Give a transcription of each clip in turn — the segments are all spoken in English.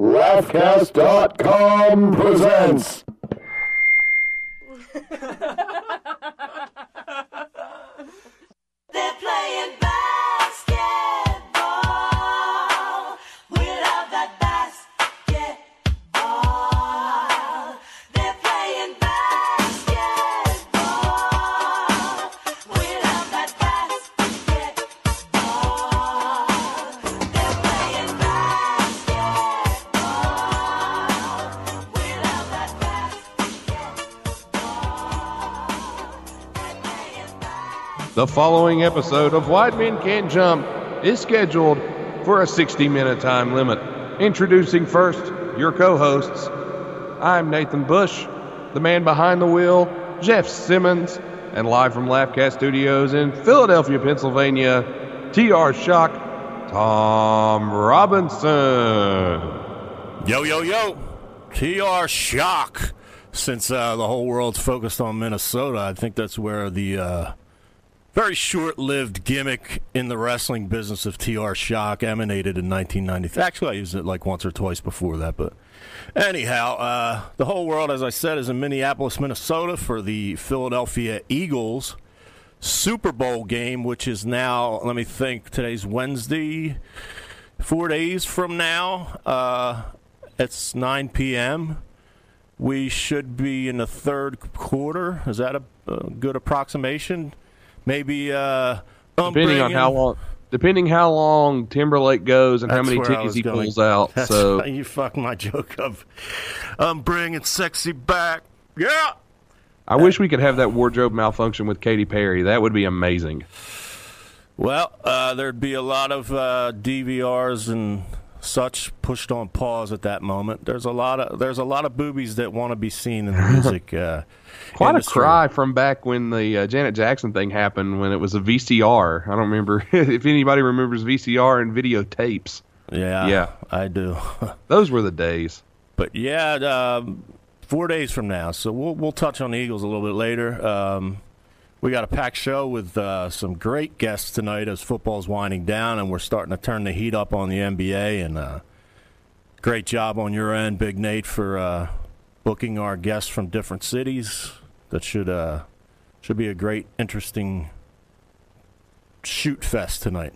Laughcast.com presents. The following episode of White Men Can't Jump is scheduled for a 60 minute time limit. Introducing first your co hosts. I'm Nathan Bush, the man behind the wheel, Jeff Simmons, and live from Laughcast Studios in Philadelphia, Pennsylvania, TR Shock, Tom Robinson. Yo, yo, yo. TR Shock. Since uh, the whole world's focused on Minnesota, I think that's where the uh, very short lived gimmick in the wrestling business of TR Shock emanated in 1993. Actually, I used it like once or twice before that, but anyhow, uh, the whole world, as I said, is in Minneapolis, Minnesota for the Philadelphia Eagles Super Bowl game, which is now, let me think, today's Wednesday, four days from now. Uh, it's 9 p.m. We should be in the third quarter. Is that a, a good approximation? Maybe uh, Depending on how long. Depending how long Timberlake goes and how many tickets he going. pulls out, That's so you fucked my joke of I'm bringing sexy back. Yeah. I wish we could have that wardrobe malfunction with Katy Perry. That would be amazing. Well, uh, there'd be a lot of uh, DVRs and such pushed on pause at that moment. There's a lot of there's a lot of boobies that want to be seen in the music. Uh, Quite industry. a cry from back when the uh, Janet Jackson thing happened when it was a VCR. I don't remember if anybody remembers VCR and videotapes. Yeah, Yeah. I do. Those were the days. But yeah, um, four days from now. So we'll we'll touch on the Eagles a little bit later. Um, we got a packed show with uh, some great guests tonight as football's winding down, and we're starting to turn the heat up on the NBA. And uh, great job on your end, Big Nate, for uh, booking our guests from different cities. That should uh, should be a great, interesting shoot fest tonight.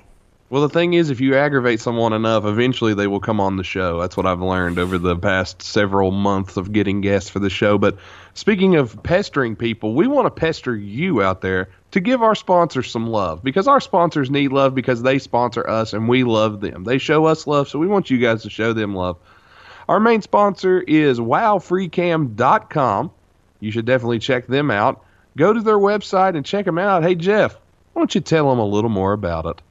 Well, the thing is, if you aggravate someone enough, eventually they will come on the show. That's what I've learned over the past several months of getting guests for the show. But speaking of pestering people, we want to pester you out there to give our sponsors some love because our sponsors need love because they sponsor us and we love them. They show us love, so we want you guys to show them love. Our main sponsor is wowfreecam.com. You should definitely check them out. Go to their website and check them out. Hey, Jeff, why don't you tell them a little more about it?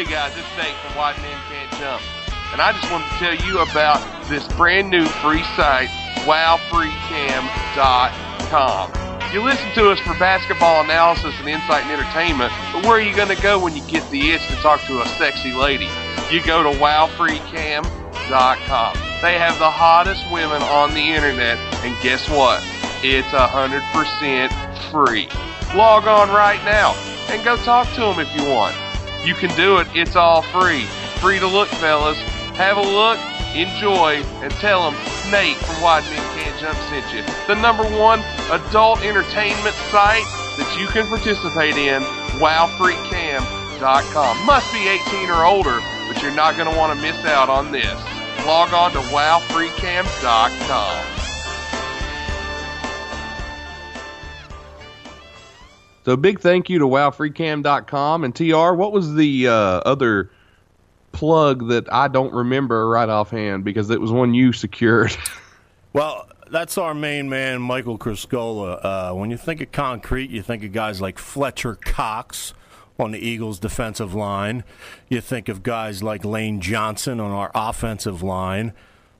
Hey guys, it's Nate from White Men Can't Jump. And I just wanted to tell you about this brand new free site, wowfreecam.com. You listen to us for basketball analysis and insight and entertainment, but where are you going to go when you get the itch to talk to a sexy lady? You go to wowfreecam.com. They have the hottest women on the internet, and guess what? It's 100% free. Log on right now and go talk to them if you want. You can do it. It's all free. Free to look, fellas. Have a look, enjoy, and tell them Nate from White Men Can't Jump sent you. The number one adult entertainment site that you can participate in, wowfreecam.com. Must be 18 or older, but you're not going to want to miss out on this. Log on to wowfreecam.com. So big thank you to wowfreecam.com and TR. What was the uh, other plug that I don't remember right offhand because it was one you secured? Well, that's our main man, Michael Criscola. Uh, when you think of concrete, you think of guys like Fletcher Cox on the Eagles' defensive line. You think of guys like Lane Johnson on our offensive line.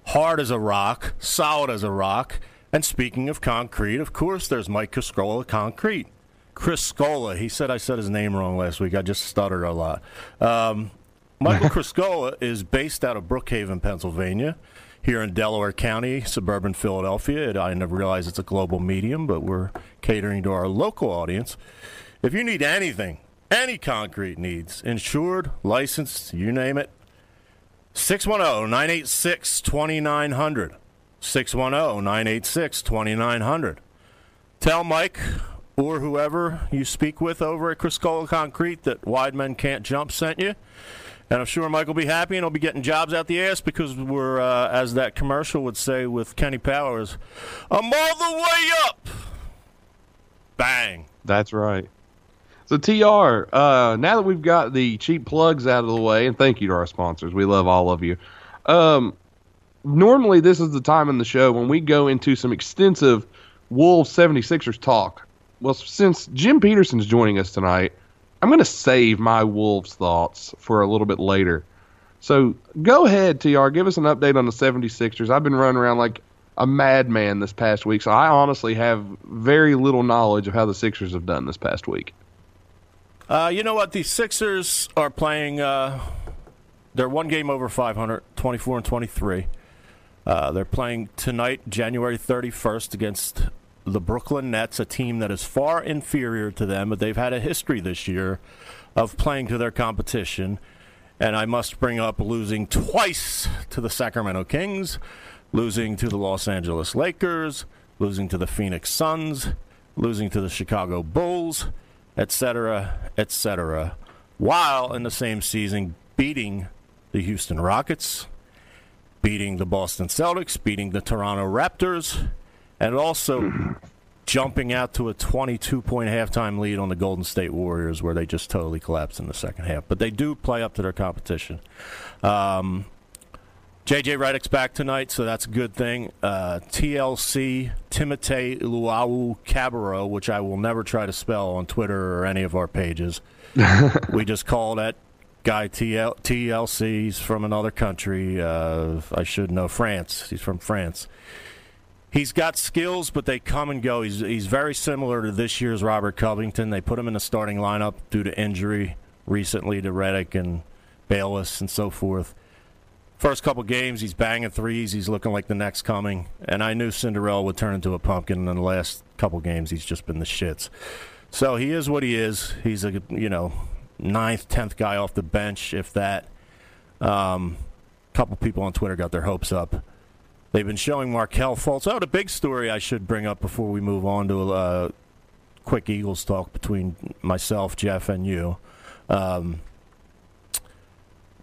Hard as a rock, solid as a rock. And speaking of concrete, of course, there's Mike Criscola Concrete. Criscola. He said I said his name wrong last week. I just stuttered a lot. Um, Michael Criscola is based out of Brookhaven, Pennsylvania, here in Delaware County, suburban Philadelphia. I never realized it's a global medium, but we're catering to our local audience. If you need anything, any concrete needs, insured, licensed, you name it, 610 986 2900. 610 986 2900. Tell Mike or whoever you speak with over at Criscola Concrete that White Men Can't Jump sent you. And I'm sure Mike will be happy and he'll be getting jobs out the ass because we're, uh, as that commercial would say with Kenny Powers, I'm all the way up. Bang. That's right. So TR, uh, now that we've got the cheap plugs out of the way, and thank you to our sponsors, we love all of you. Um, normally, this is the time in the show when we go into some extensive Wolves 76ers talk. Well, since Jim Petersen's joining us tonight, I'm going to save my Wolves thoughts for a little bit later. So go ahead, TR, give us an update on the 76ers. I've been running around like a madman this past week, so I honestly have very little knowledge of how the Sixers have done this past week. Uh, you know what? The Sixers are playing. Uh, they're one game over 500, 24 and 23. Uh, they're playing tonight, January 31st, against the Brooklyn Nets, a team that is far inferior to them, but they've had a history this year of playing to their competition. And I must bring up losing twice to the Sacramento Kings, losing to the Los Angeles Lakers, losing to the Phoenix Suns, losing to the Chicago Bulls, etc., etc., while in the same season beating the Houston Rockets, beating the Boston Celtics, beating the Toronto Raptors, and also jumping out to a 22 point halftime lead on the Golden State Warriors, where they just totally collapsed in the second half. But they do play up to their competition. Um, JJ Redick's back tonight, so that's a good thing. Uh, TLC Timotei Luau Cabarro, which I will never try to spell on Twitter or any of our pages. we just call that guy TL, TLC. He's from another country. Uh, I should know France. He's from France. He's got skills, but they come and go. He's he's very similar to this year's Robert Covington. They put him in the starting lineup due to injury recently to Redick and Bayless and so forth. First couple games, he's banging threes. He's looking like the next coming. And I knew Cinderella would turn into a pumpkin. In the last couple games, he's just been the shits. So he is what he is. He's a you know ninth, tenth guy off the bench, if that. Um, couple people on Twitter got their hopes up. They've been showing Markelle Fultz. Oh, the big story I should bring up before we move on to a uh, quick Eagles talk between myself, Jeff, and you. Um,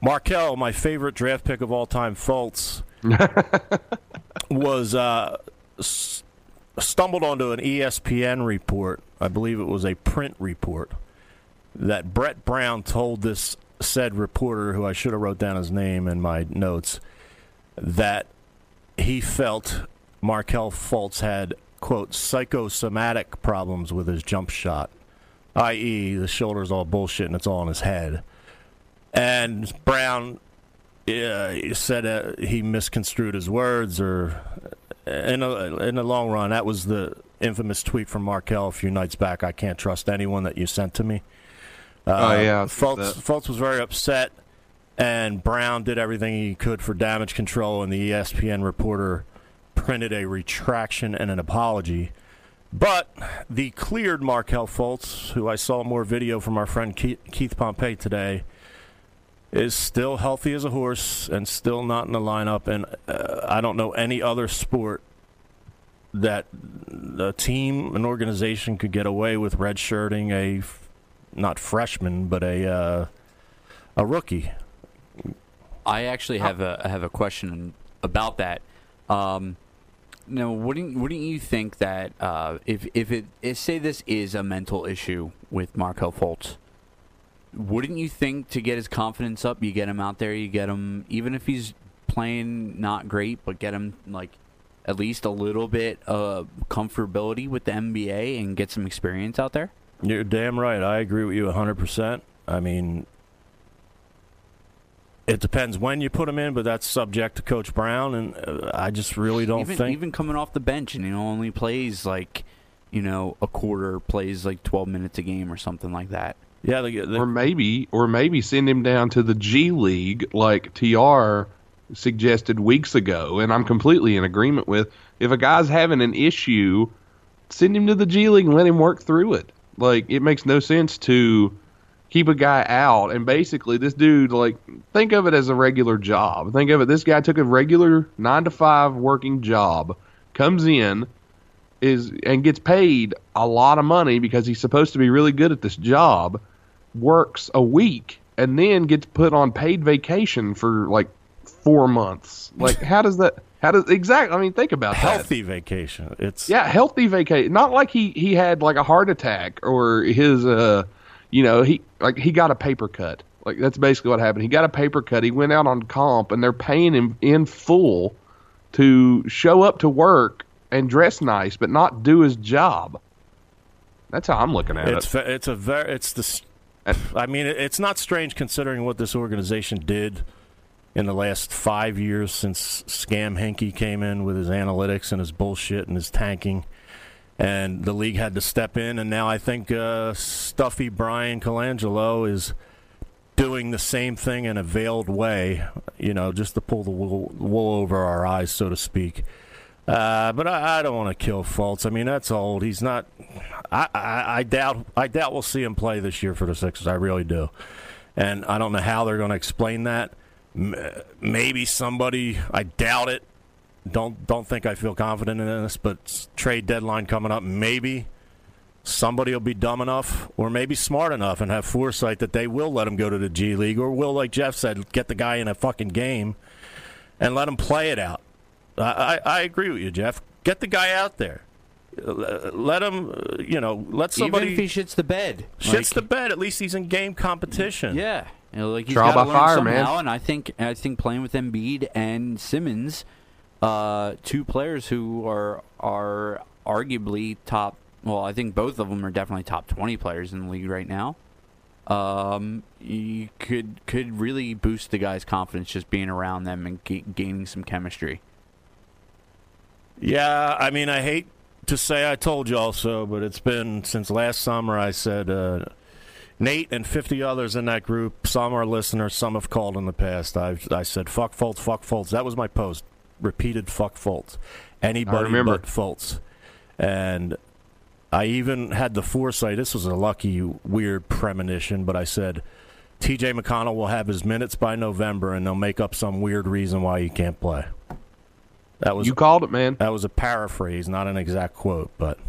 Markelle, my favorite draft pick of all time, Fultz, was uh, s- stumbled onto an ESPN report. I believe it was a print report that Brett Brown told this said reporter, who I should have wrote down his name in my notes, that he felt Markelle Fultz had quote psychosomatic problems with his jump shot, i.e., the shoulder's all bullshit and it's all in his head. And Brown uh, said uh, he misconstrued his words, or in a, in the long run, that was the infamous tweet from Markelle a few nights back. I can't trust anyone that you sent to me. Uh, Oh, yeah, Fultz. Fultz was very upset, and Brown did everything he could for damage control, and the ESPN reporter printed a retraction and an apology. But the cleared Markelle Fultz, who I saw more video from our friend Keith, Keith Pompey today, is still healthy as a horse and still not in the lineup. And uh, I don't know any other sport that a team, an organization could get away with redshirting a not freshman, but a uh, a rookie. I actually have a I have a question about that. Um, now, wouldn't wouldn't you think that uh, if if it if, say this is a mental issue with Markelle Fultz, wouldn't you think to get his confidence up, you get him out there, you get him even if he's playing not great, but get him like at least a little bit of comfortability with the NBA and get some experience out there? You're damn right. I agree with you 100%. I mean, it depends when you put him in, but that's subject to Coach Brown, and uh, I just really don't even think. even coming off the bench and you know only plays like you know a quarter, plays like twelve minutes a game or something like that. yeah, the, the, or maybe or maybe send him down to the G League like TR suggested weeks ago and I'm completely in agreement with if a guy's having an issue send him to the G League and let him work through it like it makes no sense to keep a guy out. And basically this dude like think of it as a regular job. Think of it this guy took a regular 9 to 5 working job comes in is and gets paid a lot of money because he's supposed to be really good at this job works a week and then gets put on paid vacation for like four months. Like how does that how does exactly i mean think about that. Healthy vacation. It's yeah healthy vacation not like he he had like a heart attack or his uh you know he like he got a paper cut. Like that's basically what happened. He got a paper cut. He went out on comp and they're paying him in full to show up to work and dress nice but not do his job. That's how i'm looking at It's it it's a very it's the. I mean, it's not strange considering what this organization did in the last five years since Scam Hinkie came in with his analytics and his bullshit and his tanking, and the league had to step in. And now I think uh, stuffy Bryan Colangelo is doing the same thing in a veiled way, you know, just to pull the wool, over our eyes, so to speak. Uh, but I, I don't want to kill Fultz. I mean, that's old. He's not. I, I, I doubt. I doubt we'll see him play this year for the Sixers. I really do, and I don't know how they're going to explain that. Maybe somebody. I doubt it. Don't don't think I feel confident in this. But trade deadline coming up. Maybe somebody will be dumb enough, or maybe smart enough, and have foresight that they will let him go to the G League, or will, like Jeff said, get the guy in a fucking game and let him play it out. I, I, I agree with you, Jeff. Get the guy out there. Uh, Let him, uh, you know, let somebody Even if he shits the bed, shits like- the bed. At least he's in game competition. Yeah, you know, like he's Trial got to by learn fire, somehow, man. and I think I think playing with Embiid and Simmons, uh, two players who are are arguably top. Well, I think both of them are definitely top twenty players in the league right now. Um, you could could really boost the guy's confidence just being around them and ga- gaining some chemistry. Yeah, I mean, I hate to say I told you also, but it's been since last summer. I said uh, Nate and 50 others in that group. Some are listeners, some have called in the past. I've I said fuck Fultz, fuck Fultz. That was my post. Repeated fuck Fultz. Anybody but Fultz. And I even had the foresight. This was a lucky, weird premonition, but I said. TJ McConnell will have his minutes by November, and they'll make up some weird reason why he can't play. That was you called it man that was a paraphrase, not an exact quote, but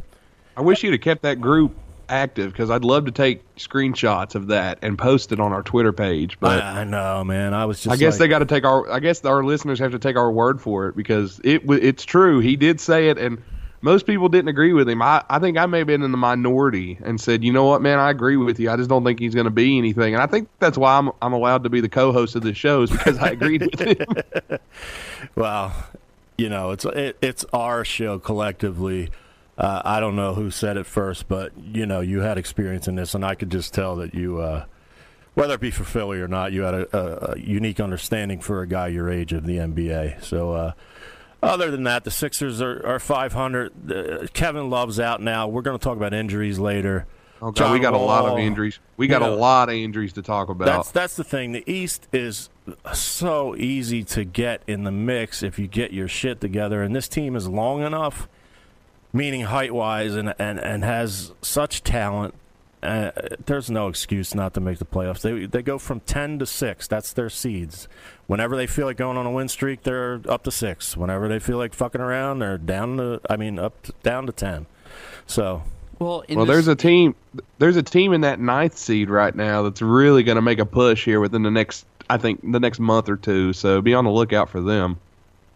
I wish you'd have kept that group active because I'd love to take screenshots of that and post it on our Twitter page. But I, I know, man. I was just I guess like- they got to take our. I guess our listeners have to take our word for it because it it's true. He did say it, and most people didn't agree with him. I, I think I may have been in the minority and said, you know what, man, I agree with you. I just don't think he's going to be anything, and I think that's why I'm I'm allowed to be the co-host of this show is because I agreed with him. well, you know, it's it, it's our show collectively. Uh, I don't know who said it first, but you know, you had experience in this, and I could just tell that you, uh, whether it be for Philly or not, you had a, a, a unique understanding for a guy your age of the NBA. So, uh, other than that, the Sixers are, are 500. Uh, Kevin Love's out now. We're going to talk about injuries later. Oh, God, we John got a lot of injuries. We got you a lot of injuries to talk about. That's that's the thing. The East is so easy to get in the mix if you get your shit together, and this team is long enough, meaning height wise, and and and has such talent. Uh, there's no excuse not to make the playoffs. They they go from ten to six. That's their seeds. Whenever they feel like going on a win streak, they're up to six. Whenever they feel like fucking around, they're down to. I mean, up to, down to ten. So Well, in well, this- there's a team. There's a team in that ninth seed right now that's really going to make a push here within the next. I think the next month or two. So be on the lookout for them.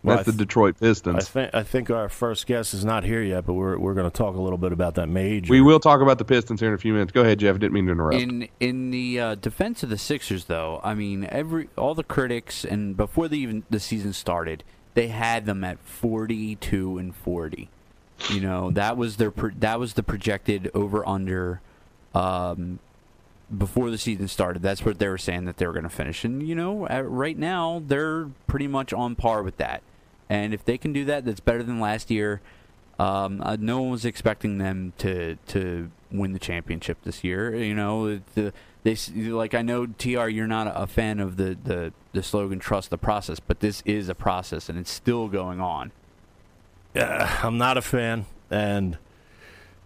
Well, That's I the th- Detroit I Pistons. think I think our first guest is not here yet, but we're we're going to talk a little bit about that major. we will talk about the Pistons here in a few minutes. Go ahead, Jeff. I didn't mean to interrupt. In in the uh, defense of the Sixers, though, I mean, every all the critics and before the even the season started, they had them at forty-two and forty. You know, that was their pro- that was the projected over under. Um, before the season started, that's what they were saying that they were going to finish, and you know, at, right now they're pretty much on par with that. And if they can do that, that's better than last year. Um, uh, no one was expecting them to to win the championship this year. You know, the they like I know Tr. You're not a fan of the, the the slogan "Trust the process," but this is a process, and it's still going on. Uh, I'm not a fan, and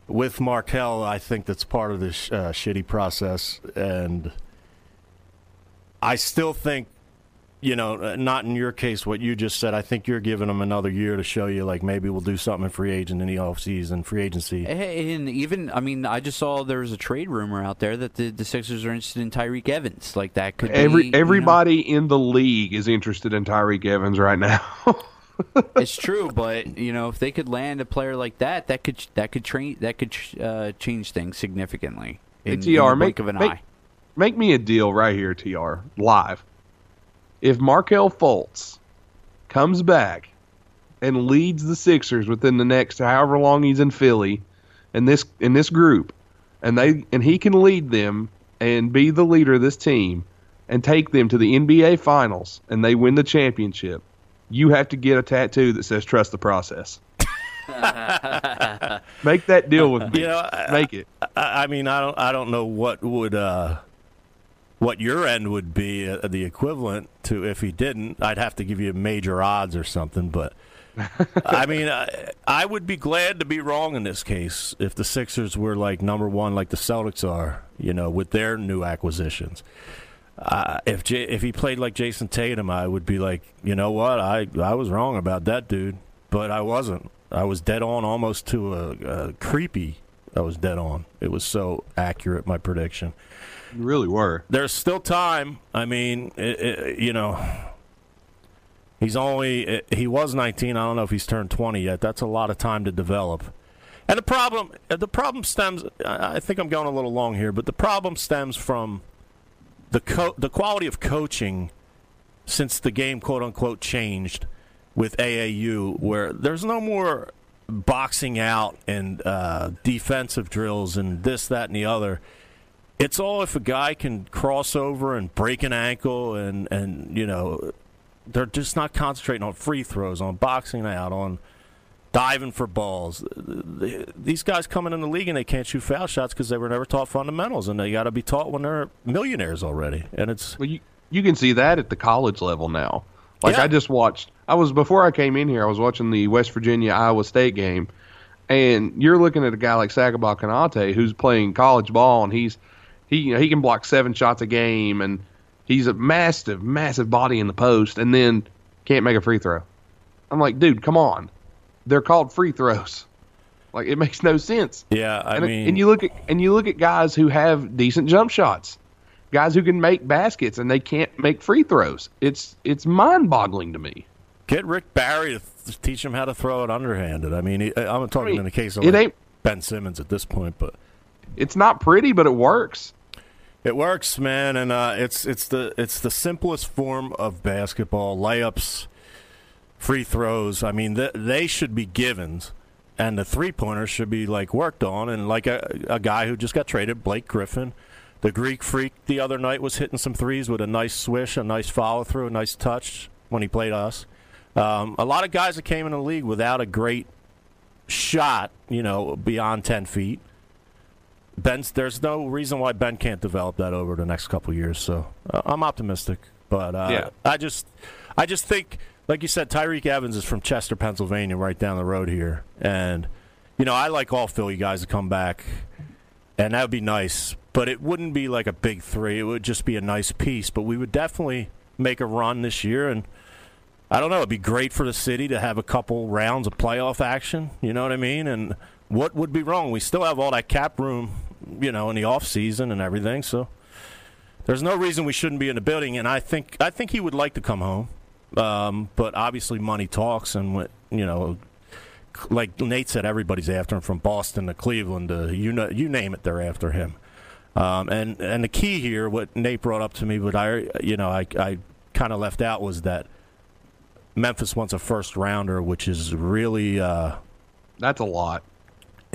with Markelle, I think that's part of this uh, shitty process, and I still think, you know, uh, not in your case what you just said. I think you're giving them another year to show you, like maybe we'll do something in free agent in the offseason, free agency. And even I mean, I just saw there was a trade rumor out there that the, the Sixers are interested in Tyreke Evans. Like that could Every be, you know- everybody in the league is interested in Tyreke Evans right now. it's true, but you know, if they could land a player like that, that could that could train that could uh, change things significantly. Hey, TR, in the make, blink of an make, eye. make me a deal right here, TR, live. If Markelle Fultz comes back and leads the Sixers within the next however long he's in Philly and this in this group, and they and he can lead them and be the leader of this team and take them to the NBA finals and they win the championship, you have to get a tattoo that says trust the process. Make that deal with me. You know, I- Make it. I, I mean, I don't, I don't know what would, uh, what your end would be uh, the equivalent to if he didn't. I'd have to give you major odds or something, but I mean, I, I would be glad to be wrong in this case if the Sixers were like number one, like the Celtics are, you know, with their new acquisitions. Uh, if J- if he played like Jayson Tatum, I would be like, you know what, I I was wrong about that dude, but I wasn't. I was dead on, almost to a, a creepy. I was dead on. It was so accurate, my prediction. You really were. There's still time. I mean, it, it, you know, he's only he was 19. I don't know if he's turned 20 yet. That's a lot of time to develop. And the problem, the problem stems. I think I'm going a little long here, but the problem stems from the co- the quality of coaching since the game quote unquote changed with AAU, where there's no more boxing out and uh, defensive drills and this, that, and the other. It's all if a guy can cross over and break an ankle, and and you know, they're just not concentrating on free throws, on boxing out, on diving for balls. These guys coming in the league and they can't shoot foul shots because they were never taught fundamentals, and they got to be taught when they're millionaires already. And it's Well, you you can see that at the college level now. Like Yeah. I just watched. I was before I came in here. I was watching the West Virginia Iowa State game, and you're looking at a guy like Sagaba Konate who's playing college ball, and he's he you know, he can block seven shots a game, and he's a massive massive body in the post, and then can't make a free throw. I'm like, dude, come on. They're called free throws. Like it makes no sense. yeah, I and, mean, and you look at and you look at guys who have decent jump shots, guys who can make baskets and they can't make free throws. It's it's mind boggling to me. Get Rick Barry to teach him how to throw it underhanded. I mean, I'm talking I mean, in the case of it like ain't- Ben Simmons at this point, but It's not pretty, but it works. It works, man. And uh, it's it's the it's the simplest form of basketball: layups, free throws. I mean, th- they should be givens, and the three pointers should be like worked on. And like a, a guy who just got traded, Blake Griffin, the Greek freak, the other night was hitting some threes with a nice swish, a nice follow through, a nice touch when he played us. Um, a lot of guys that came in the league without a great shot, you know, beyond ten feet. Ben's there's no reason why Ben can't develop that over the next couple of years. So uh, I'm optimistic, but uh, Yeah. I just I just think, like you said, Tyreke Evans is from Chester, Pennsylvania, right down the road here, and you know I like all Philly guys to come back, and that would be nice. But it wouldn't be like a big three. It would just be a nice piece. But we would definitely make a run this year, and I don't know. It'd be great for the city to have a couple rounds of playoff action. You know what I mean? And what would be wrong? We still have all that cap room, you know, in the off season and everything. So there's no reason we shouldn't be in the building. And I think I think he would like to come home. Um, but obviously, money talks, and what you know, like Nate said, everybody's after him from Boston to Cleveland to you know, you name it, they're after him. Um, and and the key here, what Nate brought up to me, but I you know I I kind of left out was that Memphis wants a first rounder, which is really uh, That's a lot.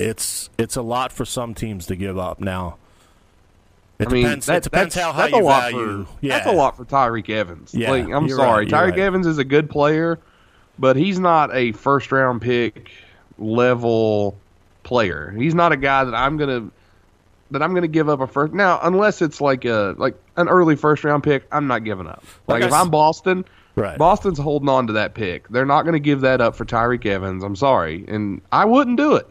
It's it's a lot for some teams to give up. Now, it I mean, depends. that- it depends that's, how high a you lot value. For, yeah, That's a lot for Tyreke Evans. Yeah, Like, I'm sorry. right, Tyreke right. Evans is a good player, but he's not a first round pick level player. He's not a guy that I'm gonna that I'm gonna give up a first now unless it's like a like an early first round pick. I'm not giving up. Like Like, if I'm Boston, Right. Boston's holding on to that pick. They're not going to give that up for Tyreke Evans. I'm sorry, and I wouldn't do it.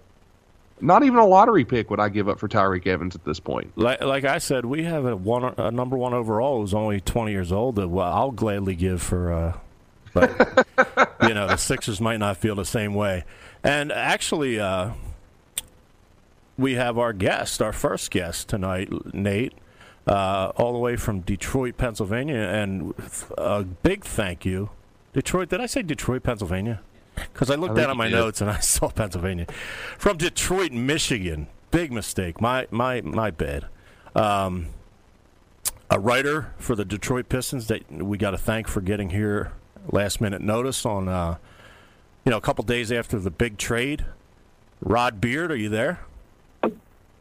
Not even a lottery pick would I give up for Tyreke Evans at this point. Like, like I said, we have a one a number one overall who's only 20 years old that well, I'll gladly give for. Uh, but you know, the Sixers might not feel the same way. And actually, uh, we have our guest, our first guest tonight, Nate, uh, all the way from Detroit, Pennsylvania, and a big thank you, Detroit. Did I say Detroit, Pennsylvania? Because I looked think down at my did. notes and I saw Pennsylvania. From Detroit, Michigan. Big mistake. My my my bad. Um, a writer for the Detroit Pistons that we got to thank for getting here last minute notice on uh, you know a couple days after the big trade. Rod Beard, are you there?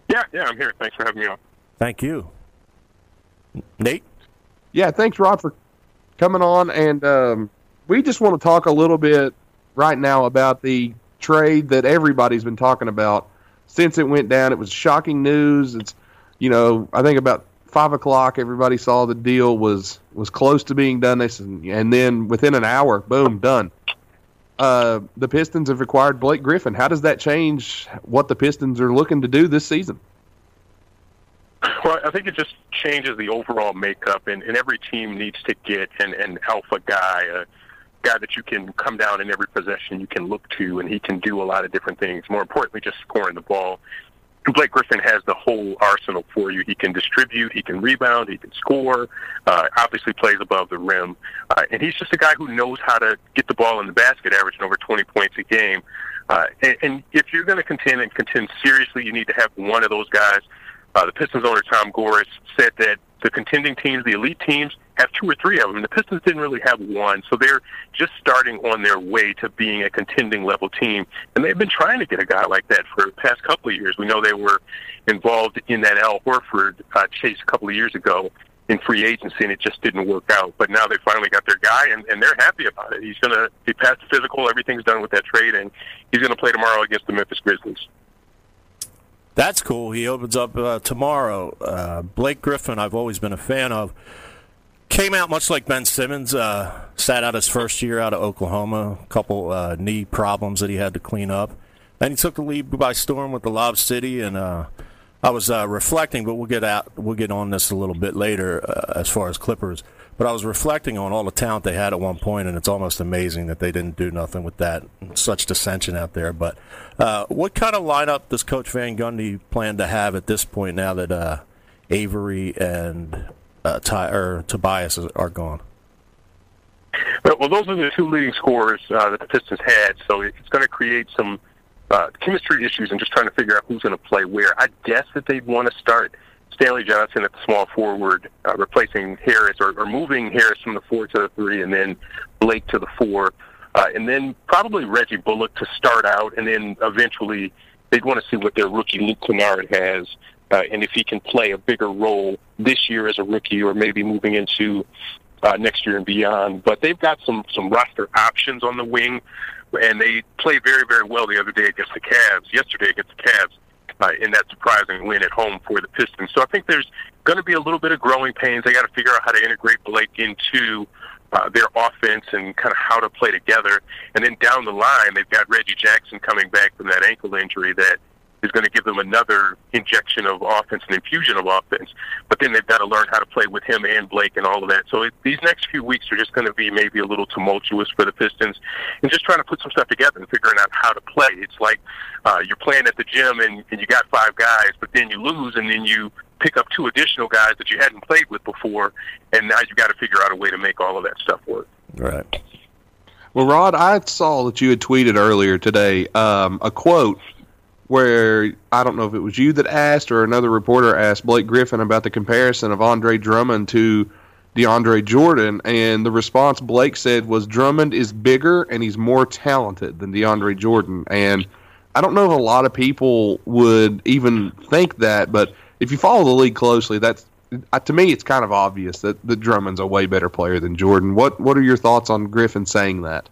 Yeah, yeah, I'm here. Thanks for having me on. Thank you. Nate? Yeah, thanks, Rod, for coming on. And um, we just want to talk a little bit right now about the trade that everybody's been talking about since it went down. It was shocking news. It's, you know, I think about five o'clock, everybody saw the deal was was close to being done. They said, and then within an hour, boom, done. Uh, the Pistons have acquired Blake Griffin. How does that change what the Pistons are looking to do this season? Well, I think it just changes the overall makeup, and, and every team needs to get an, an alpha guy, a guy that you can come down in every possession you can look to, and he can do a lot of different things. More importantly, just scoring the ball. Blake Griffin has the whole arsenal for you. He can distribute, he can rebound, he can score. Uh, obviously, plays above the rim, uh, and he's just a guy who knows how to get the ball in the basket, averaging over 20 points a game. Uh, and, and if you're going to contend and contend seriously, you need to have one of those guys. Uh, the Pistons owner Tom Gores said that the contending teams, the elite teams, have two or three of them. The Pistons didn't really have one, so they're just starting on their way to being a contending level team. And they've been trying to get a guy like that for the past couple of years. We know they were involved in that Al Horford uh, chase a couple of years ago in free agency, and it just didn't work out. But now they finally got their guy, and, and they're happy about it. He's going to be past physical. Everything's done with that trade, and he's going to play tomorrow against the Memphis Grizzlies. That's cool. He opens up uh, tomorrow. Uh, Blake Griffin, I've always been a fan of. Came out much like Ben Simmons. Uh, sat out his first year out of Oklahoma. A couple uh, knee problems that he had to clean up. Then he took the lead by storm with the Lob City, and uh, I was uh, reflecting. But we'll get out. We'll get on this a little bit later as far as Clippers. But I was reflecting on all the talent they had at one point, and it's almost amazing that they didn't do nothing with that. Such dissension out there. But uh, what kind of lineup does Coach Van Gundy plan to have at this point now that uh, Avery and uh, Ty, or Tobias are gone? Well, those are the two leading scorers uh, that the Pistons had, so it's going to create some uh, chemistry issues and just trying to figure out who's going to play where. I guess that they'd want to start Stanley Johnson at the small forward, uh, replacing Harris or, or moving Harris from the four to the three, and then Blake to the four, uh, and then probably Reggie Bullock to start out, and then eventually they'd want to see what their rookie Luke Kennard has. Uh, and if he can play a bigger role this year as a rookie, or maybe moving into uh, next year and beyond. But they've got some some roster options on the wing, and they played very very well the other day against the Cavs. Yesterday against the Cavs, uh, in that surprising win at home for the Pistons. So I think there's going to be a little bit of growing pains. They got to figure out how to integrate Blake into. Uh, their offense and kind of how to play together, and then down the line they've got Reggie Jackson coming back from that ankle injury that is going to give them another injection of offense and infusion of offense. But then they've got to learn how to play with him and Blake and all of that. So it, these next few weeks are just going to be maybe a little tumultuous for the Pistons and just trying to put some stuff together and figuring out how to play. It's like uh, you're playing at the gym and, and you got five guys, but then you lose and then you pick up two additional guys that you hadn't played with before, and now you've got to figure out a way to make all of that stuff work. Right. Well, Rod, I saw that you had tweeted earlier today um, a quote where I don't know if it was you that asked or another reporter asked Blake Griffin about the comparison of Andre Drummond to DeAndre Jordan, and the response Blake said was Drummond is bigger and he's more talented than DeAndre Jordan. And I don't know if a lot of people would even think that, but if you follow the league closely, that's uh, to me it's kind of obvious that, that Drummond's a way better player than Jordan. What what are your thoughts on Griffin saying that?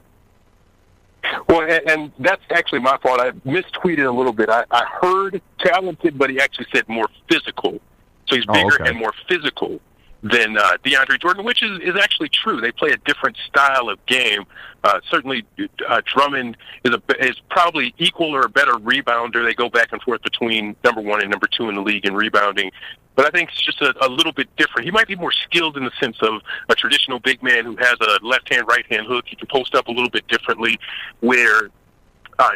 Well, and, and that's actually my fault. I mistweeted a little bit. I, I heard talented, but he actually said more physical. So he's Oh, bigger okay. and more physical than uh, DeAndre Jordan, which is, is actually true. They play a different style of game. Uh, certainly, uh, Drummond is a, is probably equal or a better rebounder. They go back and forth between number one and number two in the league in rebounding. But I think it's just a, a little bit different. He might be more skilled in the sense of a traditional big man who has a left hand, right hand hook. He can post up a little bit differently, where uh,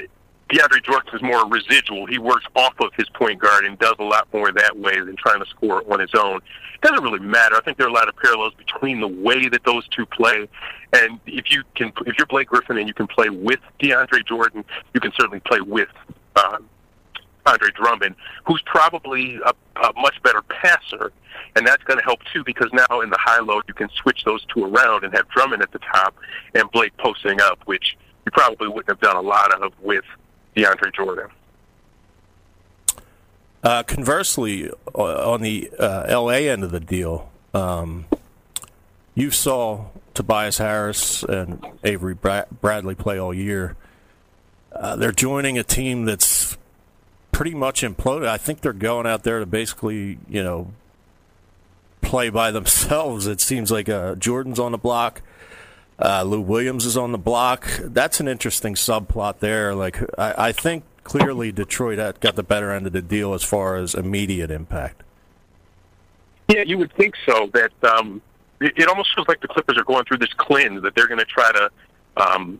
DeAndre Jordan is more residual. He works off of his point guard and does a lot more that way than trying to score on his own. It doesn't really matter. I think there are a lot of parallels between the way that those two play, and if you can, if you're Blake Griffin and you can play with DeAndre Jordan, you can certainly play with. Uh, Andre Drummond, who's probably a, a much better passer, and that's going to help too because now in the high low you can switch those two around and have Drummond at the top and Blake posting up, which you probably wouldn't have done a lot of with DeAndre Jordan. Uh, conversely, on the uh, LA end of the deal, um, you saw Tobias Harris and Avery Bra- Bradley play all year. Uh, they're joining a team that's pretty much imploded. I think they're going out there to basically, you know, play by themselves. It seems like uh, Jordan's on the block. Uh, Lou Williams is on the block. That's an interesting subplot there. Like I, I think clearly Detroit got the better end of the deal as far as immediate impact. Yeah, you would think so. That um, it, it almost feels like the Clippers are going through this cleanse that they're going to try to um,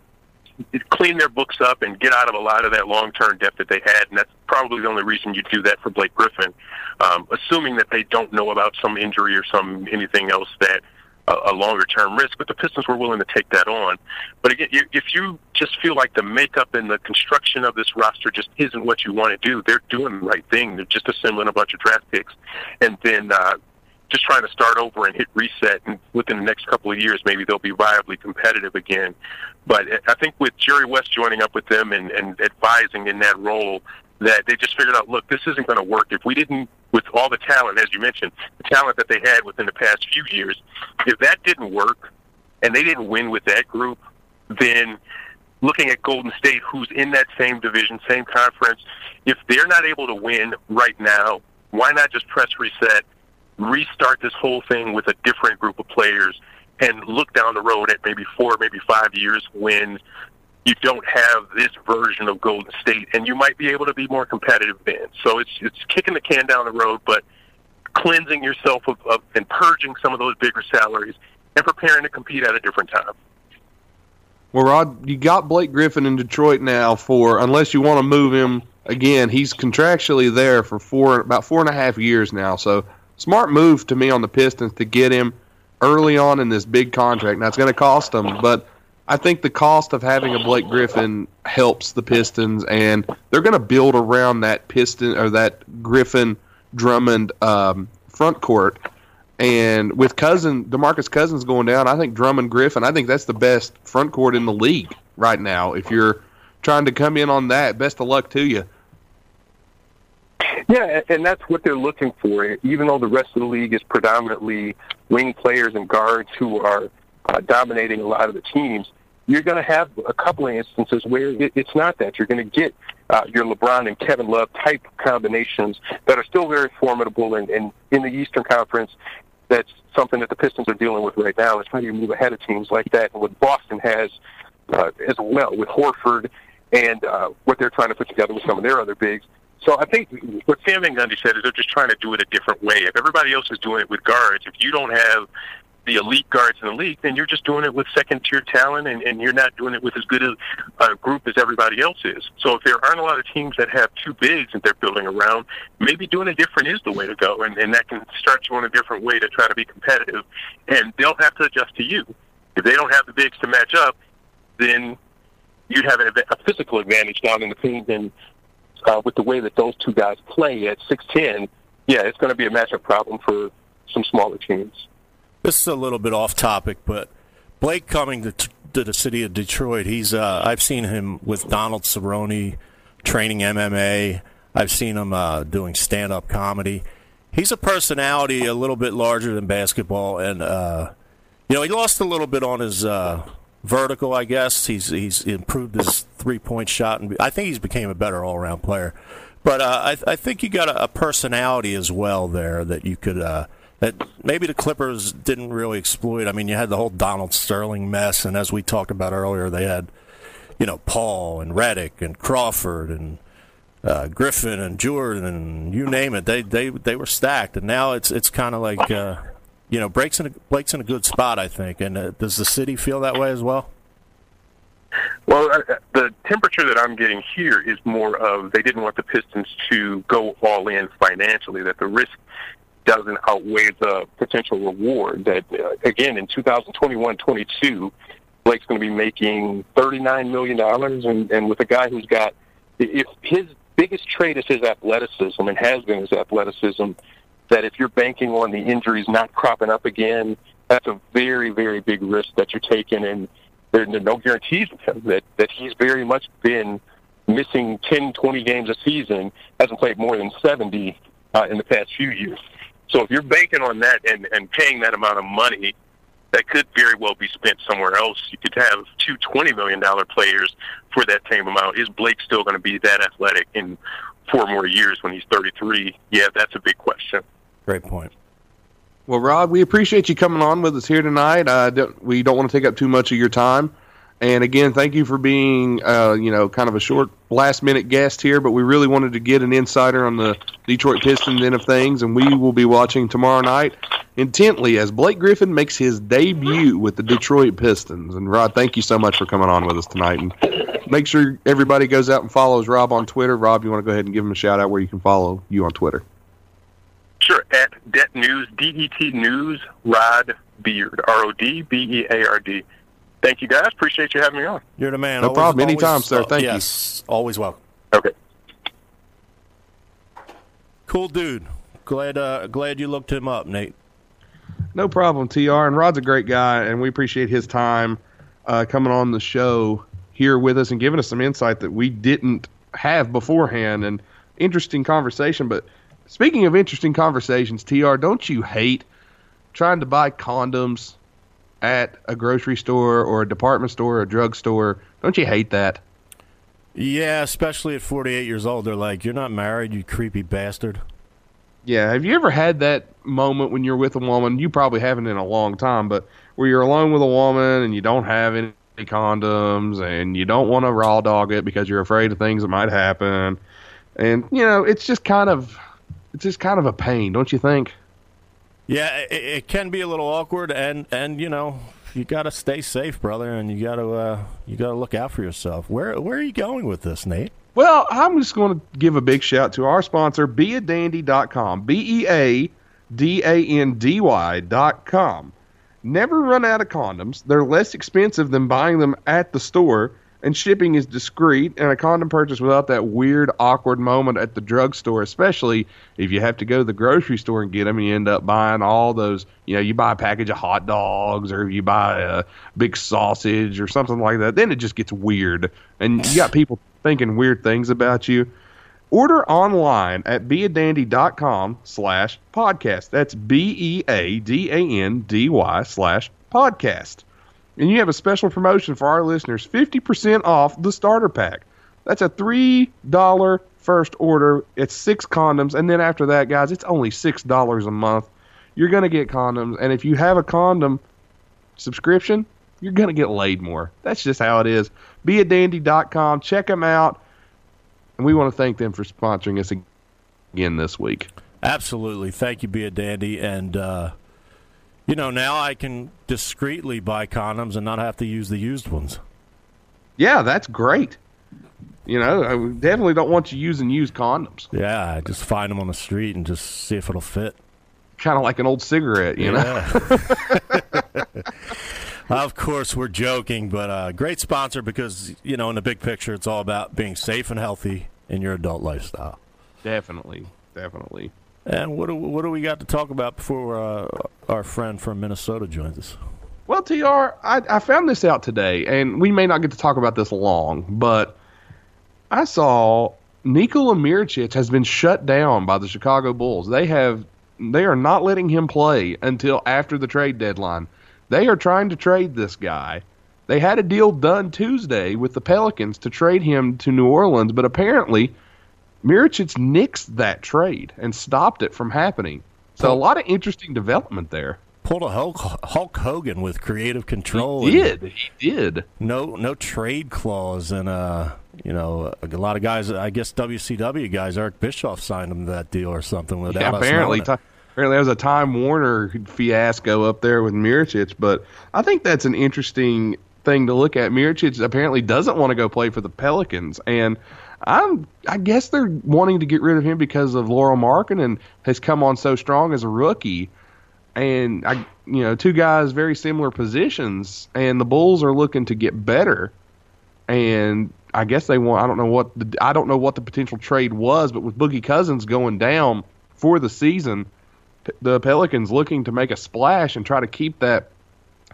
clean their books up and get out of a lot of that long-term debt that they had, and that's probably the only reason you'd do that for Blake Griffin, um, assuming that they don't know about some injury or some anything else that a, a longer-term risk. But the Pistons were willing to take that on. But again, you, if you just feel like the makeup and the construction of this roster just isn't what you want to do, they're doing the right thing. They're just assembling a bunch of draft picks, and then. Uh, just trying to start over and hit reset, and within the next couple of years, maybe they'll be viably competitive again. But I think with Jerry West joining up with them and, and advising in that role, that they just figured out, look, this isn't going to work. If we didn't, with all the talent, as you mentioned, the talent that they had within the past few years, if that didn't work and they didn't win with that group, then looking at Golden State, who's in that same division, same conference, if they're not able to win right now, why not just press reset? Restart this whole thing with a different group of players and look down the road at maybe four, maybe five years when you don't have this version of Golden State, and you might be able to be more competitive then. So it's it's kicking the can down the road, but cleansing yourself of, of and purging some of those bigger salaries and preparing to compete at a different time. Well, Rod, you got Blake Griffin in Detroit now for unless you want to move him again. He's contractually there for four about four and a half years now. So smart move to me on the Pistons to get him early on in this big contract. Now it's going to cost them, but I think the cost of having a Blake Griffin helps the Pistons, and they're going to build around that Piston or that Griffin Drummond um, front court. And with Cousin Demarcus Cousins going down, I think Drummond Griffin. I think that's the best front court in the league right now. If you're trying to come in on that, best of luck to you. Yeah, and that's what they're looking for. Even though the rest of the league is predominantly wing players and guards who are uh, dominating a lot of the teams, you're going to have a couple of instances where it, it's not that. You're going to get uh, your LeBron and Kevin Love type combinations that are still very formidable. And, and in the Eastern Conference, that's something that the Pistons are dealing with right now. Is trying to move ahead of teams like that, and what Boston has uh, as well with Horford and uh, what they're trying to put together with some of their other bigs. So I think what Sam Van Gundy said is they're just trying to do it a different way. If everybody else is doing it with guards, if you don't have the elite guards in the league, then you're just doing it with second tier talent, and, and you're not doing it with as good a, a group as everybody else is. So if there aren't a lot of teams that have two bigs that they're building around, maybe doing it different is the way to go, and, and that can start you on a different way to try to be competitive. And they'll have to adjust to you. If they don't have the bigs to match up, then you'd have a, a physical advantage down in the paint. And uh, with the way that those two guys play at 6'10", yeah, it's going to be a matchup problem for some smaller teams. This is a little bit off topic, but Blake coming to, to the city of Detroit, he's uh, I've seen him with Donald Cerrone training MMA. I've seen him uh, doing stand up comedy. He's a personality a little bit larger than basketball, and uh, you know he lost a little bit on his uh, vertical. I guess he's he's improved his three point shot, and I think he's became a better all around player. But uh, I, I think you got a, a personality as well there that you could uh, that maybe the Clippers didn't really exploit. I mean, you had the whole Donald Sterling mess, and as we talked about earlier, they had you know Paul and Redick and Crawford and uh, Griffin and Jordan and you name it. They they they were stacked, and now it's it's kind of like uh, you know Blake's in a, Blake's in a good spot, I think. And uh, does the city feel that way as well? Well, uh, the temperature that I'm getting here is more of they didn't want the Pistons to go all in financially, that the risk doesn't outweigh the potential reward. That, uh, again, in 2021-22, Blake's going to be making $39 million, and, and with a guy who's got, if his biggest trait is his athleticism and has been his athleticism, that if you're banking on the injuries not cropping up again, that's a very, very big risk that you're taking, and there are no guarantees with him that, that he's very much been missing 10, 20 games a season, hasn't played more than 70 uh, in the past few years. So if you're banking on that and, and paying that amount of money, that could very well be spent somewhere else. You could have two $20 million players for that same amount. Is Blake still going to be that athletic in four more years when he's 33? Yeah, that's a big question. Great point. Well, Rod, we appreciate you coming on with us here tonight. Uh, don't, we don't want to take up too much of your time. And again, thank you for being, uh, you know, kind of a short last minute guest here, but we really wanted to get an insider on the Detroit Pistons end of things, and we will be watching tomorrow night intently as Blake Griffin makes his debut with the Detroit Pistons. And Rod, thank you so much for coming on with us tonight. And make sure everybody goes out and follows Rob on Twitter. Rob, you want to go ahead and give him a shout out where you can follow you on Twitter? Sure, at Det News, D-E-T News, Rod Beard, R-O-D-B-E-A-R-D. Thank you, guys. Appreciate you having me on. You're the man. No Always- problem. Anytime, always- sir. Thank you. yes, always welcome. Okay. Cool dude. Glad uh, glad you looked him up, Nate. No problem, TR. And Rod's a great guy, and we appreciate his time uh, coming on the show here with us and giving us some insight that we didn't have beforehand. And interesting conversation. But speaking of interesting conversations, TR, don't you hate trying to buy condoms at a grocery store or a department store or a drugstore? Don't you hate that? Yeah, especially at 48 years old, they're like, "You're not married, you creepy bastard." Yeah, have you ever had that moment when you're with a woman? You probably haven't in a long time, but where you're alone with a woman and you don't have any condoms and you don't want to raw dog it because you're afraid of things that might happen. And you know, it's just kind of it's just kind of a pain, don't you think? Yeah, it, it can be a little awkward, and and you know, you got to stay safe, brother, and you got to uh, you got to look out for yourself. Where where are you going with this, Nate? Well, I'm just going to give a big shout to our sponsor, beadandy.com. dot com. Never run out of condoms. They're less expensive than buying them at the store, and shipping is discreet. And a condom purchase without that weird, awkward moment at the drugstore, especially if you have to go to the grocery store and get them, you end up buying all those. You know, you buy a package of hot dogs, or you buy a big sausage, or something like that. Then it just gets weird, and you got people thinking weird things about you. Order online at beadandy.com slash podcast. That's B-E-A-D-A-N-D-Y slash podcast. And you have a special promotion for our listeners, 50% off the starter pack. That's a $3 first order. It's six condoms. And then after that, guys, it's only $6 a month. You're going to get condoms. And if you have a condom subscription, you're going to get laid more. That's just how it is. Beadandy.com. Check them out. And we want to thank them for sponsoring us again this week. Absolutely, thank you, be a dandy, and uh, you know now I can discreetly buy condoms and not have to use the used ones. Yeah, that's great. You know, I definitely don't want you using used condoms. Yeah, I just find them on the street and just see if it'll fit. Kind of like an old cigarette, you know? Of course, we're joking, but uh, great sponsor because you know, in the big picture, it's all about being safe and healthy in your adult lifestyle. Definitely, definitely. And what do, what do we got to talk about before uh, our friend from Minnesota joins us? Well, Tr, I, I found this out today, and we may not get to talk about this long, but I saw Nikola Mirotic has been shut down by the Chicago Bulls. They have they are not letting him play until after the trade deadline. They are trying to trade this guy. They had a deal done Tuesday with the Pelicans to trade him to New Orleans, but apparently Mirotic nixed that trade and stopped it from happening. So a lot of interesting development there. Pulled a Hulk, Hulk Hogan with creative control. He did. He did. No, no trade clause, and uh, you know, a lot of guys. I guess WCW guys, Eric Bischoff signed him to that deal or something. Without Yeah, apparently, apparently there was a Time Warner fiasco up there with Mirotic, but I think that's an interesting thing to look at. Mirotic apparently doesn't want to go play for the Pelicans, and I'm I guess they're wanting to get rid of him because of Lauri Markkanen has come on so strong as a rookie, and I you know two guys very similar positions, and the Bulls are looking to get better, and I guess they want I don't know what the I don't know what the potential trade was, but with Boogie Cousins going down for the season, the Pelicans looking to make a splash and try to keep that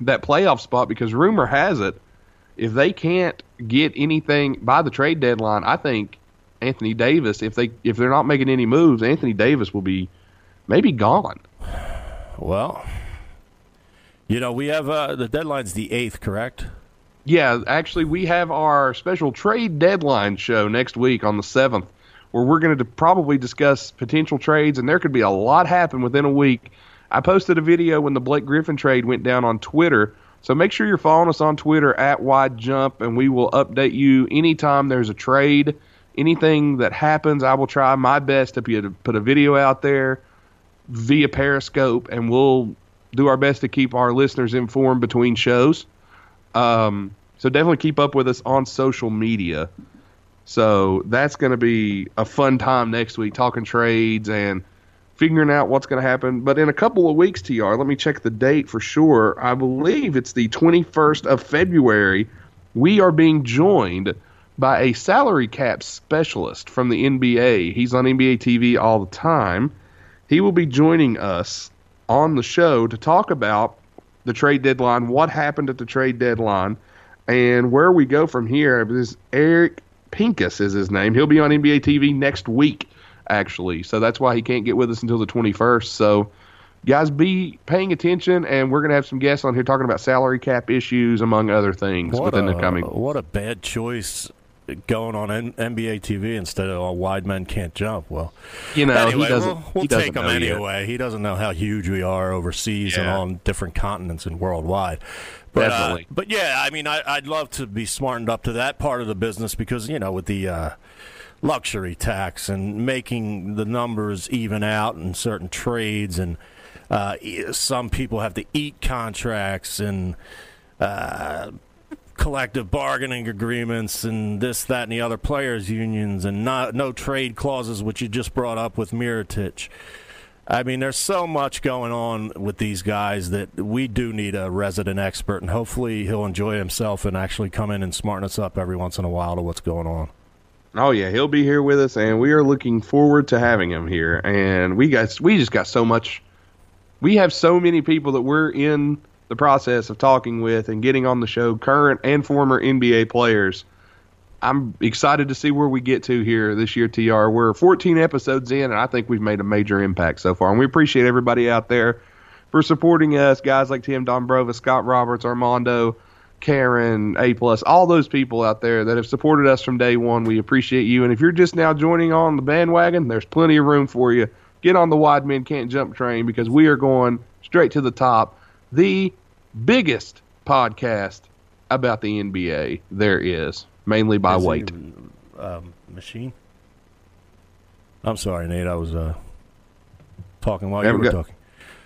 that playoff spot because rumor has it if they can't get anything by the trade deadline, I think Anthony Davis if they if they're not making any moves, Anthony Davis will be maybe gone. Well, you know, we have uh, the deadline's the eighth, correct? Yeah, actually, we have our special trade deadline show next week on the 7th, where we're going to probably discuss potential trades, and there could be a lot happen within a week. I posted a video when the Blake Griffin trade went down on Twitter, so make sure you're following us on Twitter at Wide Jump, and we will update you anytime there's a trade. Anything that happens, I will try my best to put a video out there via Periscope, and we'll do our best to keep our listeners informed between shows. Um, so definitely keep up with us on social media. So that's going to be a fun time next week, talking trades and figuring out what's going to happen. But in a couple of weeks, TR, let me check the date for sure. I believe it's the 21st of February. We are being joined by a salary cap specialist from the NBA. He's on NBA TV all the time. He will be joining us on the show to talk about the trade deadline, what happened at the trade deadline, and where we go from here. This Eric Pincus is his name. He'll be on NBA TV next week, actually. So that's why he can't get with us until the 21st. So, guys, be paying attention, and we're going to have some guests on here talking about salary cap issues, among other things, What within a, the coming. what a bad choice going on N- NBA TV instead of all White Men Can't Jump. Well, You know, anyway, he doesn't. we'll, we'll he doesn't take him know yet. anyway. He doesn't know how huge we are overseas and on different continents and worldwide. But, uh, Definitely. but yeah, I mean, I, I'd love to be smartened up to that part of the business because you know, with the uh, luxury tax and making the numbers even out in certain trades, and uh, some people have to eat contracts and. Uh, collective bargaining agreements and this, that, and the other players' unions, and not no trade clauses, which you just brought up with Mirotic. I mean, there's so much going on with these guys that we do need a resident expert, and hopefully he'll enjoy himself and actually come in and smarten us up every once in a while to what's going on. Oh yeah, he'll be here with us, and we are looking forward to having him here. And we got we just got so much. We have so many people that we're in the process of talking with and getting on the show, current and former NBA players. I'm excited to see where we get to here this year, TR. We're 14 episodes in, and I think we've made a major impact so far. And we appreciate everybody out there for supporting us, guys like Tim Dombrova, Scott Roberts, Armando, Karen, A plus, all those people out there that have supported us from day one. We appreciate you. And if you're just now joining on the bandwagon, there's plenty of room for you. Get on the White Men Can't Jump train because we are going straight to the top. The biggest podcast about the NBA there is, mainly by Is weight. um, machine. I'm sorry, Nate. I was uh, talking while you Haven't were got- talking.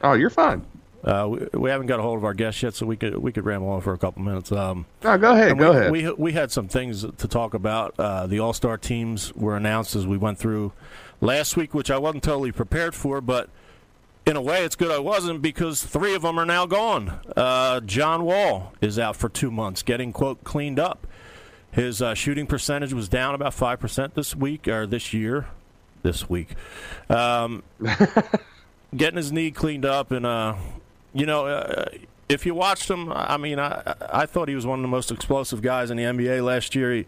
Oh, you're fine. Uh, we, we haven't got a hold of our guest yet, so we could we could ramble on for a couple minutes. Um, No, go ahead. Go we, ahead. We we had some things to talk about. Uh, the All Star teams were announced as we went through last week, which I wasn't totally prepared for, but in a way, it's good I wasn't because three of them are now gone. Uh, John Wall is out for two months, getting quote cleaned up. His uh, shooting percentage was down about five percent this week or this year. This week, um, getting his knee cleaned up, and uh, you know, uh, if you watched him, I mean, I I thought he was one of the most explosive guys in the NBA last year. He,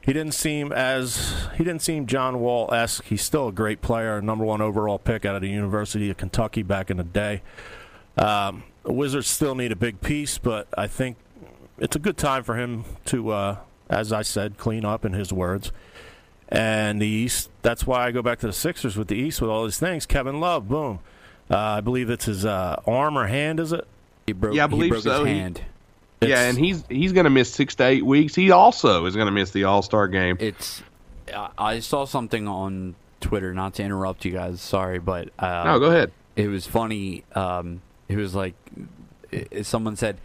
he didn't seem as he didn't seem John Wall esque. He's still a great player, number one overall pick out of the University of Kentucky back in the day. Um, the Wizards still need a big piece, but I think it's a good time for him to, uh, as I said, clean up in his words. And the East, that's why I go back to the Sixers with the East with all these things. Kevin Love, boom. Uh, I believe it's his uh, arm or hand, is it? He broke, Yeah, I he believe broke so. his He- hand. yeah, and he's he's going to miss six to eight weeks. He also is going to miss the All Star game. It's. I- I saw something on Twitter. Not to interrupt you guys, sorry, but uh, no, go ahead. it was funny. Um, it was like i i- someone said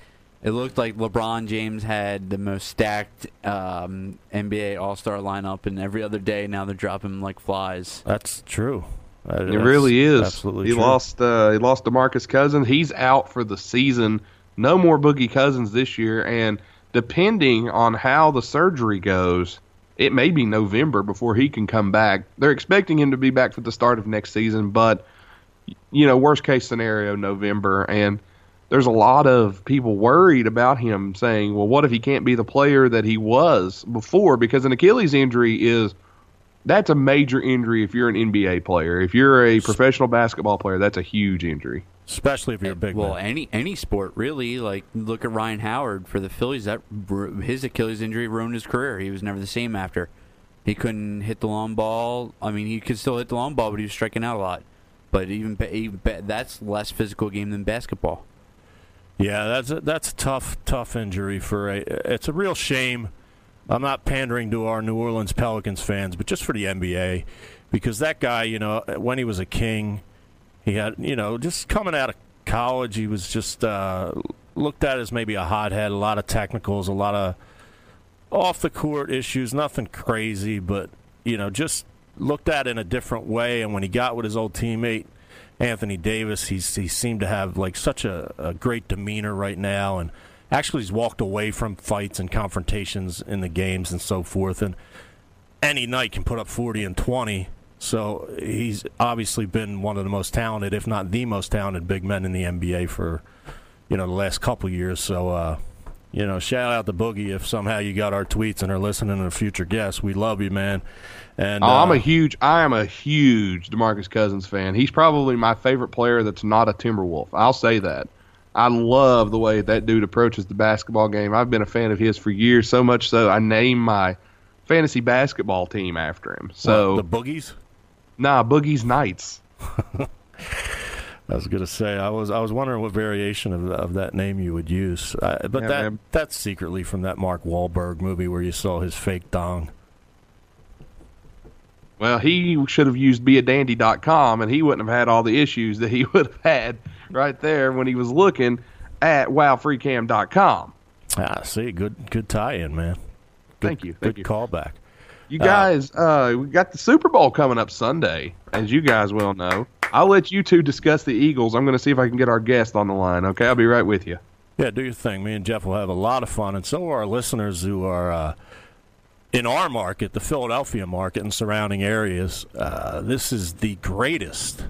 it looked like LeBron James had the most stacked um, NBA All Star lineup, and every other day now they're dropping like flies. That's true. That- It really is. Absolutely He true. lost. Uh, he lost Demarcus Cousins. He's out for the season. No more Boogie Cousins this year, and depending on how the surgery goes, it may be November before he can come back. They're expecting him to be back for the start of next season, but you know, worst case scenario, November, and there's a lot of people worried about him saying, well, what if he can't be the player that he was before? Because an Achilles injury is that's a major injury if you're an NBA player. If you're a professional basketball player, that's a huge injury. especially if you're a big well, man. any any sport really. Like look at Ryan Howard for the Phillies. That his Achilles injury ruined his career. He was never the same after. He couldn't hit the long ball. I mean, he could still hit the long ball, but he was striking out a lot. But even, even that's less physical game than basketball. Yeah, that's a, that's a tough, tough injury for a. It's a real shame. I'm not pandering to our New Orleans Pelicans fans, but just for the NBA, because that guy, you know, when he was a king, he had, you know, just coming out of college, he was just uh, looked at as maybe a hothead, a lot of technicals, a lot of off the court issues, nothing crazy, but you know, just looked at in a different way. And when he got with his old teammate Anthony Davis, he's he seemed to have like such a, a great demeanor right now, and actually he's walked away from fights and confrontations in the games and so forth. And any night can put up forty and twenty. So he's obviously been one of the most talented, if not the most talented, big men in the NBA for you know the last couple years. So uh, you know, shout out to Boogie if somehow you got our tweets and are listening to future guests. We love you, man. And Oh, I'm uh, a huge I am a huge DeMarcus Cousins fan. He's probably my favorite player that's not a Timberwolf. I'll say that. I love the way that dude approaches the basketball game. I've been a fan of his for years, so much so I named my fantasy basketball team after him. So what, the Boogies. nah, Boogie's Knights. I was gonna say I was I was wondering what variation of of that name you would use, uh, but Yeah, that man. that's secretly from that Mark Wahlberg movie where you saw his fake dong. Well, he should have used beadandy.com and he wouldn't have had all the issues that he would have had right there when he was looking at wowfreecam.com. Ah, see, good good tie-in, man. Good, Thank you, thank good you. callback. You guys, uh, we got the Super Bowl coming up Sunday, as you guys well know. I'll let you two discuss the Eagles. I'm going to see if I can get our guest on the line. Okay, I'll be right with you. Yeah, do your thing. Me and Jeff will have a lot of fun, and so will our listeners who are uh, in our market, the Philadelphia market and surrounding areas. Uh, this is the greatest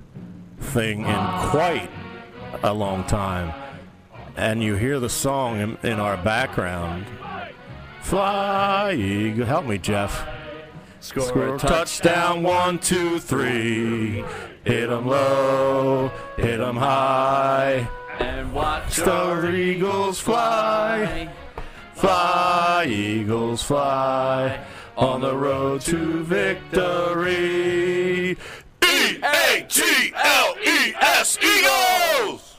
thing in quite a long time. And you hear the song in, in our background. Fly, Eagle. Help me, Jeff. Score a touchdown, one, two, three. Hit 'em low, hit 'em high. And watch Star Eagles fly, fly, Eagles fly, on the road to victory. E A G L E S Eagles!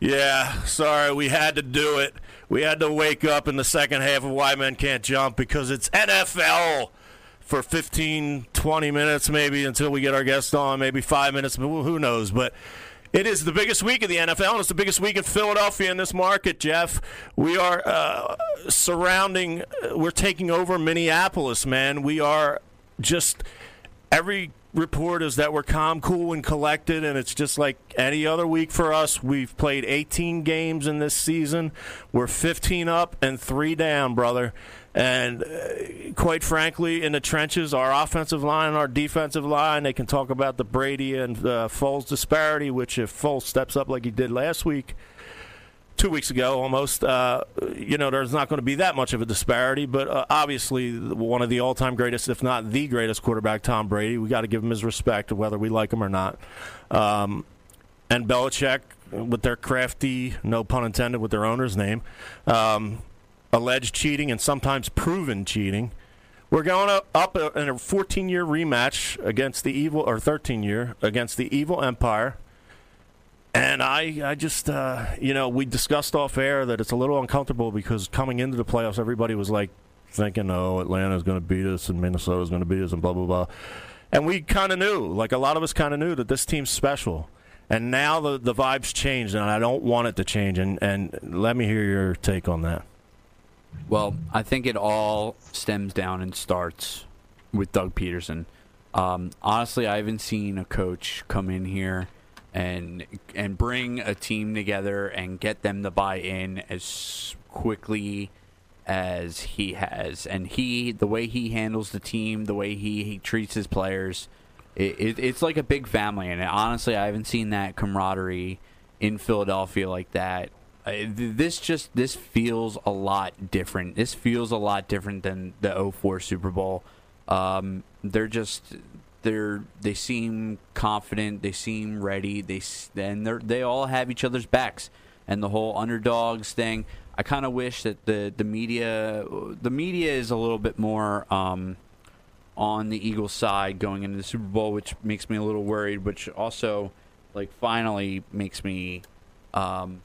Yeah, sorry, we had to do it. We had to wake up in the second half of White Men Can't Jump because it's NFL for 15, 20 minutes maybe until we get our guest on, maybe five minutes, who knows. But it is the biggest week of the NFL, and it's the biggest week in Philadelphia in this market, Jeff. We are uh, surrounding, we're taking over Minneapolis, man. We are just every report is that we're calm, cool, and collected, and it's just like any other week for us. We've played 18 games in this season. We're 15 up and three down, brother. And uh, quite frankly, in the trenches, our offensive line and our defensive line, they can talk about the Brady and uh, Foles disparity, which if Foles steps up like he did last week, two weeks ago almost, uh, you know, there's not going to be that much of a disparity. But uh, obviously, one of the all time greatest, if not the greatest quarterback, Tom Brady, we got to give him his respect, whether we like him or not. Um, and Belichick, with their crafty, no pun intended, with their owner's name, um, alleged cheating and sometimes proven cheating. We're going up- in a 14 year rematch against the evil, or 13 year, against the evil empire. And I, I just, uh, you know, we discussed off air that it's a little uncomfortable because coming into the playoffs, everybody was like thinking, oh, Atlanta's going to beat us and Minnesota's going to beat us and blah, blah, blah. And we kind of knew, like a lot of us kind of knew that this team's special. And now the, the vibe's changed, and I don't want it to change. And, and let me hear your take on that. Well, I think it all stems down and starts with Doug Pederson. Um, honestly, I haven't seen a coach come in here and and bring a team together and get them to buy in as quickly as he has. And he, the way he handles the team, the way he, he treats his players, it, it, it's like a big family. And honestly, I haven't seen that camaraderie in Philadelphia like that. Uh, This just this feels a lot different. This feels a lot different than the 04 Super Bowl. Um, they're just they're they seem confident. They seem ready. They and they they all have each other's backs. And the whole underdogs thing. I kind of wish that the the media the media is a little bit more um, on the Eagles side going into the Super Bowl, which makes me a little worried. Which also like finally makes me um,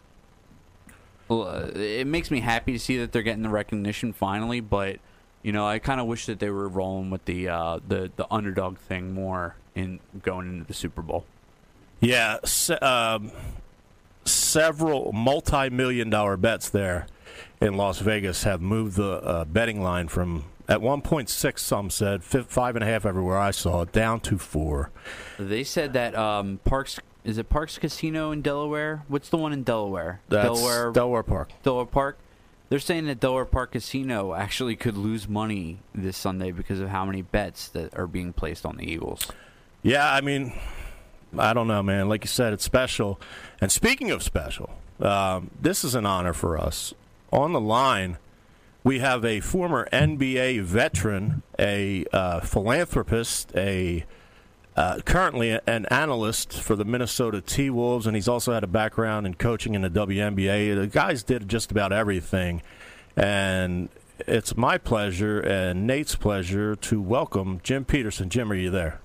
it makes me happy to see that they're getting the recognition finally, but you know, I kind of wish that they were rolling with the uh, the the underdog thing more in going into the Super Bowl. Yeah, se- um, several multi-million dollar bets there in Las Vegas have moved the uh, betting line from at 1.6 some said fi- five and a half everywhere I saw it down to four. They said that um, Parks is it Parks Casino in Delaware? What's the one in Delaware? That's Delaware Delaware Park. Delaware Park. They're saying that Delaware Park Casino actually could lose money this Sunday because of how many bets that are being placed on the Eagles. Yeah, I mean, I don't know, man. Like you said, it's special. And speaking of special, um, this is an honor for us. On the line, we have a former NBA veteran, a uh, philanthropist, a uh, currently an analyst for the Minnesota T Wolves, and he's also had a background in coaching in the WNBA. The guys did just about everything, and it's my pleasure and Nate's pleasure to welcome Jim Petersen. Jim, are you there?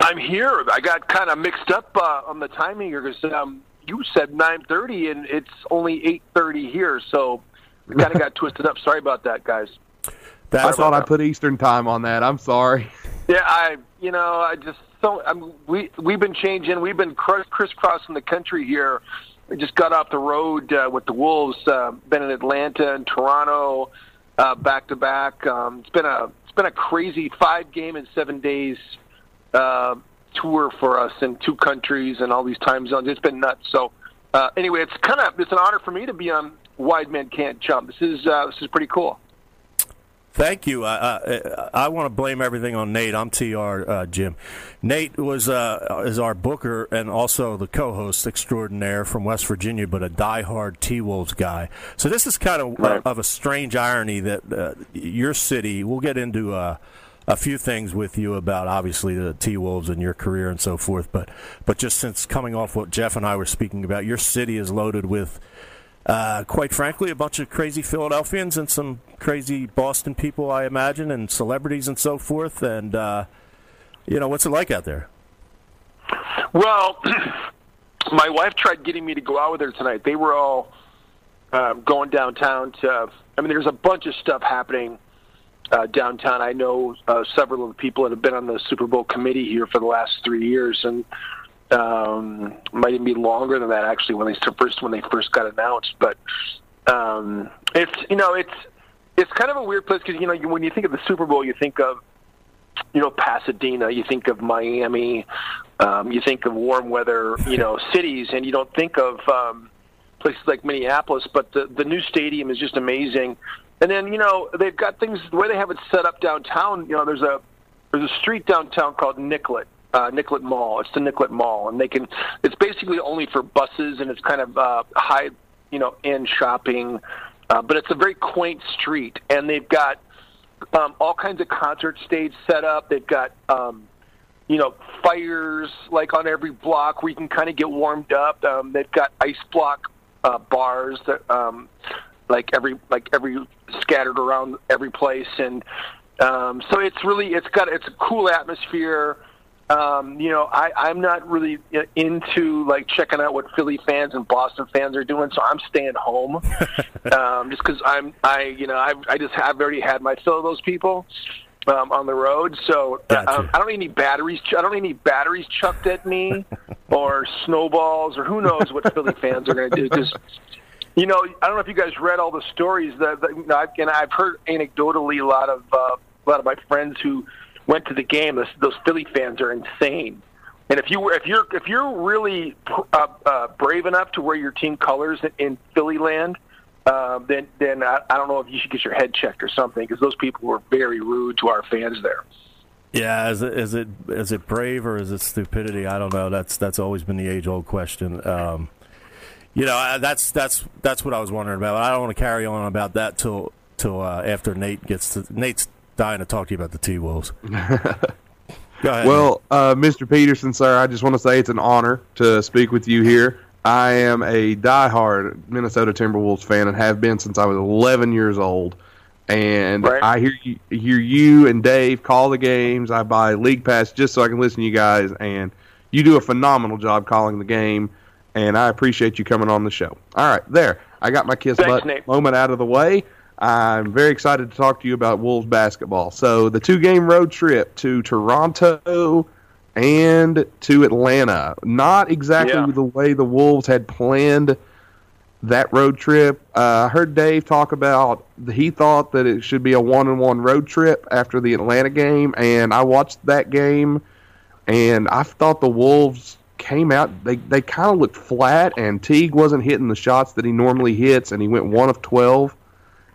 I'm here. I got kind of mixed up uh, on the timing here because um, you said 9:30 and it's only 8:30 here, so we kind of got twisted up. Sorry about that, guys. I That's thought I put Eastern time on that. I'm sorry. Yeah, I you know I just so I'm, we we've been changing. We've been cr- crisscrossing the country here. We just got off the road uh, with the Wolves. Uh, been in Atlanta and Toronto uh, back to back. Um, It's been a it's been a crazy five game and seven days uh, tour for us in two countries and all these time zones. It's been nuts. So uh, anyway, it's kind of it's an honor for me to be on White Men Can't Jump. This is uh, this is pretty cool. Thank you. I, I, I want to blame everything on Nate. I'm Tr. Uh, Jim. Nate was uh, is our booker and also the co-host extraordinaire from West Virginia, but a diehard T Wolves guy. So this is kind of Right. of a strange irony that uh, your city. We'll get into uh, a few things with you about obviously the T Wolves and your career and so forth, but but just since coming off what Jeff and I were speaking about, your city is loaded with uh, quite frankly, a bunch of crazy Philadelphians and some crazy Boston people, I imagine, and celebrities and so forth. And uh, you know, what's it like out there? Well, my wife tried getting me to go out with her tonight. They were all um, going downtown to. I mean, there's a bunch of stuff happening uh, downtown. I know uh, several of the people that have been on the Super Bowl committee here for the last three years, and um, might even be longer than that actually when they first when they first got announced. But um, it's you know it's it's kind of a weird place because you know you, when you think of the Super Bowl, you think of you know, Pasadena, you think of Miami, um, you think of warm weather, you know, cities, and you don't think of um, places like Minneapolis. But the the new stadium is just amazing. And then you know they've got things the way they have it set up downtown. You know, there's a there's a street downtown called Nicollet. Uh, Nicollet Mall. It's the Nicollet Mall, and they can. It's basically only for buses, and it's kind of uh, high, you know, end shopping. Uh, but it's a very quaint street, and they've got um, all kinds of concert stage set up. They've got um, you know fires like on every block where you can kind of get warmed up. Um, they've got ice block uh, bars that um, like every like every scattered around every place, and um, so it's really it's got it's a cool atmosphere. Um, you know, I, I'm not really into like checking out what Philly fans and Boston fans are doing, so I'm staying home um, just because I'm I you know I I just have already had my fill of those people um, on the road. So uh, Gotcha. um, I don't need any batteries. ch- I don't need any batteries chucked at me or snowballs or who knows what Philly fans are going to do because. You know, I don't know if you guys read all the stories that, that you know, I've, and I've heard anecdotally a lot of uh, a lot of my friends who went to the game. Those, those Philly fans are insane. And if you were, if you're if you're really uh, uh, brave enough to wear your team colors in, in Philly land, uh, then then I, I don't know if you should get your head checked or something because those people were very rude to our fans there. Yeah, is it is it is it brave or is it stupidity? I don't know. That's that's always been the age old question. Um, you know, that's that's that's what I was wondering about. I don't want to carry on about that till till uh, after Nate gets to Nate's dying to talk to you about the T Wolves. Well, uh, Mr. Petersen, sir, I just want to say it's an honor to speak with you here. I am a diehard Minnesota Timberwolves fan and have been since I was 11 years old. And Right. I hear you, hear you and Dave call the games. I buy League Pass just so I can listen to you guys, and you do a phenomenal job calling the game. And I appreciate you coming on the show. All right, there. I got my kiss Thanks, butt Nate. moment out of the way. I'm very excited to talk to you about Wolves basketball. So the two game road trip to Toronto and to Atlanta. Not exactly Yeah. the way the Wolves had planned that road trip. Uh, I heard Dave talk about he thought that it should be a one and one road trip after the Atlanta game, and I watched that game, and I thought the Wolves came out. They they kind of looked flat, and Teague wasn't hitting the shots that he normally hits, and he went one of twelve.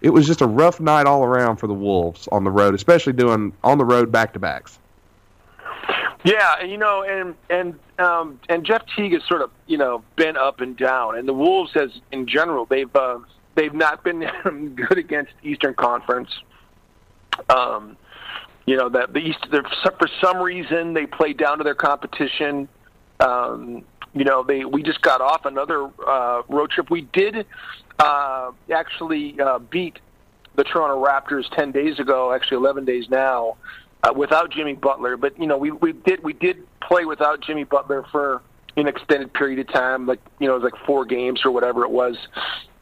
It was just a rough night all around for the Wolves on the road, especially doing on the road back to backs. Yeah, you know, and and um, and Jeff Teague has sort of you know been up and down, and the Wolves has in general they've uh, they've not been good against Eastern Conference. Um, you know that the East for some reason they play down to their competition. Um, you know they we just got off another uh, road trip. We did uh, actually uh, beat the Toronto Raptors ten days ago, actually eleven days now, uh, without Jimmy Butler. But you know, we we did we did play without Jimmy Butler for an extended period of time, like you know, it was like four games or whatever it was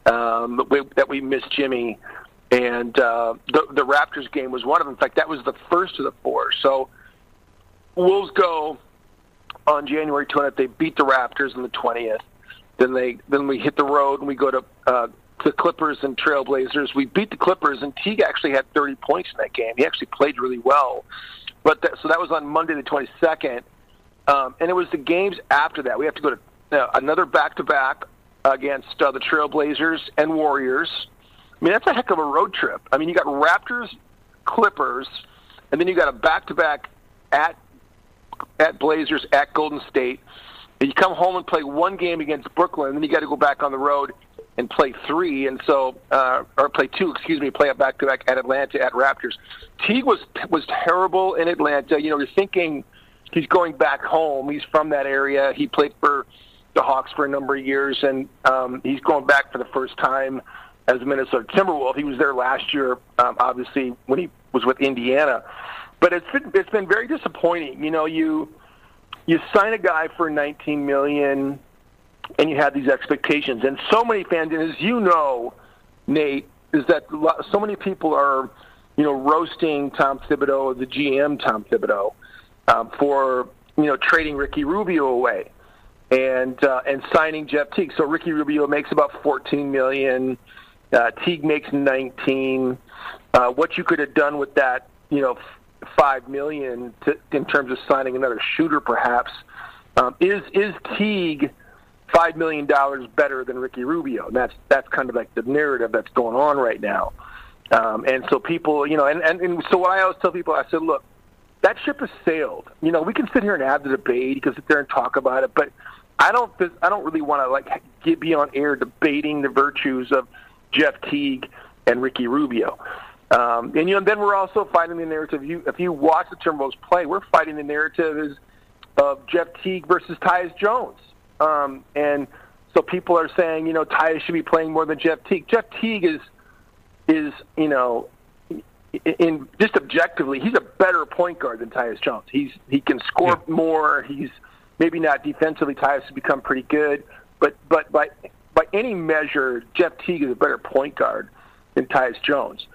um, that, we, that we missed Jimmy. And uh, the the Raptors game was one of them. In fact, that was the first of the four. So Wolves go on January 20th. They beat the Raptors on the 20th. Then they then we hit the road and we go to uh, the Clippers and Trailblazers. We beat the Clippers and Teague actually had 30 points in that game. He actually played really well. But that, so that was on Monday the 22nd, um, and it was the games after that. We have to go to uh, another back-to-back against uh, the Trailblazers and Warriors. I mean that's a heck of a road trip. I mean you got Raptors, Clippers, and then you got a back-to-back at at Blazers at Golden State. You come home and play one game against Brooklyn, and then you got to go back on the road and play three, and so uh, or play two, excuse me, play a back to back at Atlanta at Raptors. Teague was was terrible in Atlanta. You know, you're thinking he's going back home. He's from that area. He played for the Hawks for a number of years, and um, he's going back for the first time as a Minnesota Timberwolf. He was there last year, um, obviously when he was with Indiana. But it's been, it's been very disappointing. You know, you you sign a guy for 19 million, and you have these expectations, and so many fans, and as you know, Nate, is that so many people are, you know, roasting Tom Thibodeau, the GM Tom Thibodeau, um, for you know trading Ricky Rubio away, and uh, and signing Jeff Teague. So Ricky Rubio makes about 14 million. Uh, Teague makes 19. Uh, what you could have done with that, you know, five million to, in terms of signing another shooter, perhaps. Um, is is Teague five million dollars better than Ricky Rubio? And that's that's kind of like the narrative that's going on right now. Um, and so people, you know, and, and, and so what I always tell people, I said, look, that ship has sailed. You know, we can sit here and have the debate, you can sit there and talk about it, but I don't, I don't really want to like get, be on air debating the virtues of Jeff Teague and Ricky Rubio. Um, and you know, then we're also fighting the narrative. You, if you watch the Timberwolves play, we're fighting the narrative is of Jeff Teague versus Tyus Jones. Um, and so people are saying, you know, Tyus should be playing more than Jeff Teague. Jeff Teague is is you know in just objectively he's a better point guard than Tyus Jones. He's he can score more. He's maybe not defensively. Tyus has become pretty good, but but by by any measure, Jeff Teague is a better point guard than Tyus Jones.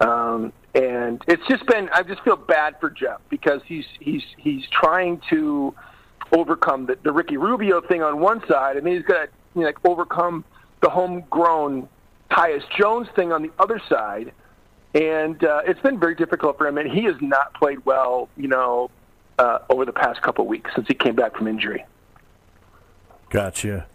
Um, and it's just been I just feel bad for Jeff because he's he's he's trying to overcome the, the Ricky Rubio thing on one side, and then he's got to you know, like overcome the homegrown Tyus Jones thing on the other side, and uh, it's been very difficult for him. And he has not played well, you know, uh, over the past couple of weeks since he came back from injury. Gotcha.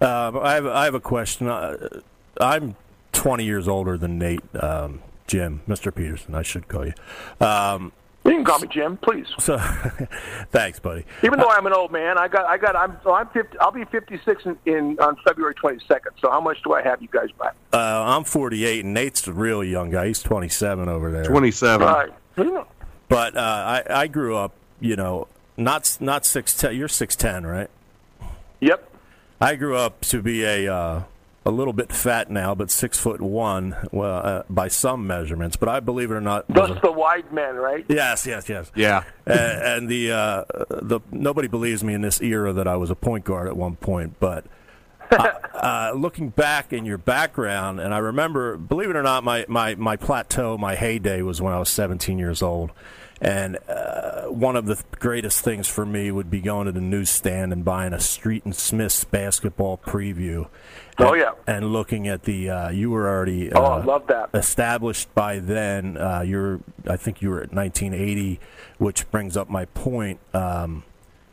Um, I have I have a question. Uh, I'm 20 years older than Nate, um, Jim, Mr. Petersen. I should call you. Um, You can call me Jim, please. so, thanks, buddy. Even though I'm an old man, I got I got I'm so I'm 50. I'll be 56 in, in on February 22nd. So how much do I have you guys by? Uh, I'm 48, and Nate's a real young guy. He's 27 over there. 27. All right. But uh, I I grew up, you know, not not six ten. You're six ten, right? Yep. I grew up to be a uh, a little bit fat now, but six foot one, well, uh, by some measurements. But I believe it or not, was Thus a- the wide men, right? yes, yes, yes. Yeah. and, and the uh, the nobody believes me in this era that I was a point guard at one point, but. uh, uh, looking back in your background, and I remember, believe it or not, my, my, my plateau, my heyday was when I was 17 years old. And uh, one of the greatest things for me would be going to the newsstand and buying a Street and Smith's basketball preview. Oh, yeah. And looking at the, uh, you were already Oh, uh, I love that. established by then. Uh, you're, I think you were at 1980, which brings up my point. Um,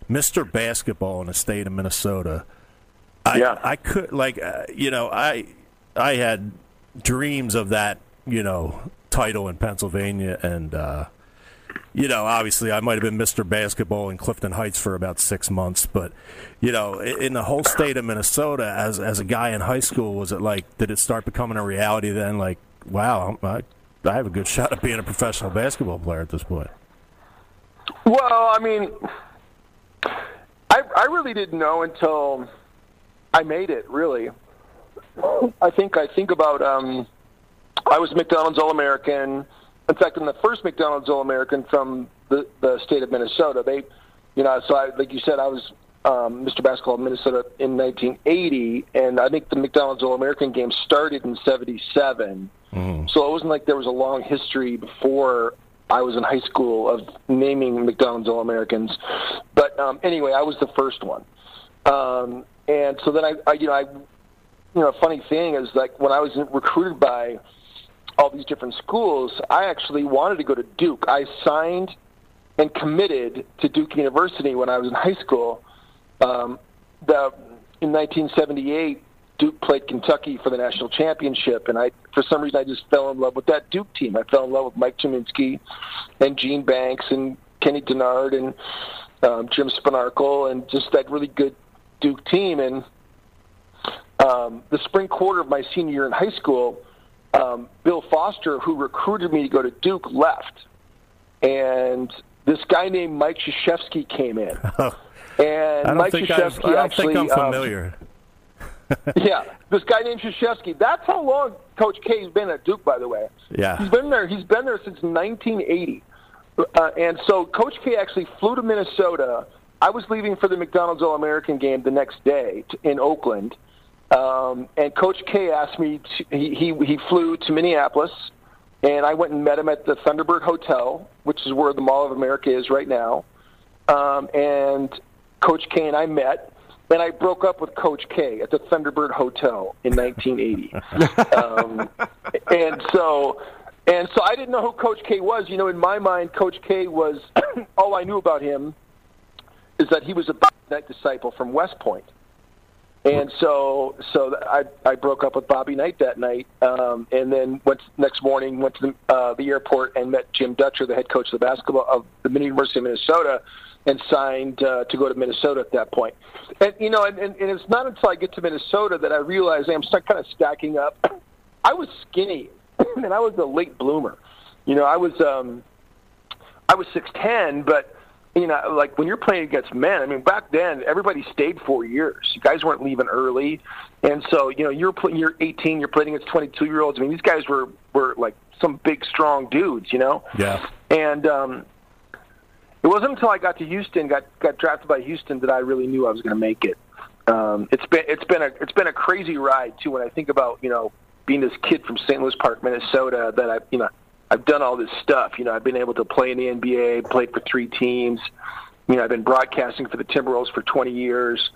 Mr. Basketball in the state of Minnesota. I, Yeah. I could like uh, you know I I had dreams of that you know title in Pennsylvania and uh, you know obviously I might have been Mr. Basketball in Clifton Heights for about six months but you know in the whole state of Minnesota as as a guy in high school was it like did it start becoming a reality then like wow I, I have a good shot at being a professional basketball player at this point Well, I mean, I I really didn't know until I made it. Really, I think I think about. Um, I was McDonald's All American. In fact, I'm the first McDonald's All American from the the state of Minnesota. They, you know, so I, like you said, I was um, Mr. Basketball in Minnesota in 1980, and I think the McDonald's All American game started in '77. So it wasn't like there was a long history before I was in high school of naming McDonald's All Americans. But um, anyway, I was the first one. Um, and so then I, I, you know, I, you know, a funny thing is like when I was recruited by all these different schools, I actually wanted to go to Duke. I signed and committed to Duke University when I was in high school. Um, the in 1978, Duke played Kentucky for the national championship, and I, for some reason, I just fell in love with that Duke team. I fell in love with Mike Gminski, and Gene Banks, and Kenny Dennard, and um, Jim Spanarkel, and just that really good Duke team. And um, the spring quarter of my senior year in high school, um, Bill Foster, who recruited me to go to Duke, left, and this guy named Mike Krzyzewski came in. And I don't Mike Krzyzewski I don't actually, think I'm um, familiar yeah, this guy named Krzyzewski. That's how long Coach K's been at Duke, by the way. Yeah. he's been there. He's been there since 1980, uh, and so Coach K actually flew to Minnesota. I was leaving for the McDonald's All American game the next day in Oakland, um, and Coach K asked me. To, he, he he flew to Minneapolis, and I went and met him at the Thunderbird Hotel, which is where the Mall of America is right now. Um, and Coach K and I met, and I broke up with Coach K at the Thunderbird Hotel in 1980. um, and so And so I didn't know who Coach K was. You know, in my mind, Coach K was all I knew about him is that he was a disciple from West Point. And so, so I I broke up with Bobby Knight that night, um, and then went next morning went to the, uh, the airport and met Jim Dutcher, the head coach of the basketball of the University of Minnesota, and signed uh, to go to Minnesota at that point. And you know, and, and, and it's not until I get to Minnesota that I realize I'm start kind of stacking up. I was skinny, and I was a late bloomer. You know, I was um, I was six ten, but you know, like when you're playing against men, I mean, back then everybody stayed four years. You guys weren't leaving early, and so you know you're playing. You're 18. You're playing against 22 year olds. I mean, these guys were were like some big, strong dudes. You know, Yeah. and um, it wasn't until I got to Houston, got got drafted by Houston, that I really knew I was going to make it. Um, it's been it's been a it's been a crazy ride too. When I think about you know being this kid from St. Louis Park, Minnesota, that I you know I've done all this stuff. You know I've been able to play in the NBA, played for three teams. You know I've been broadcasting for the Timberwolves for 20 years.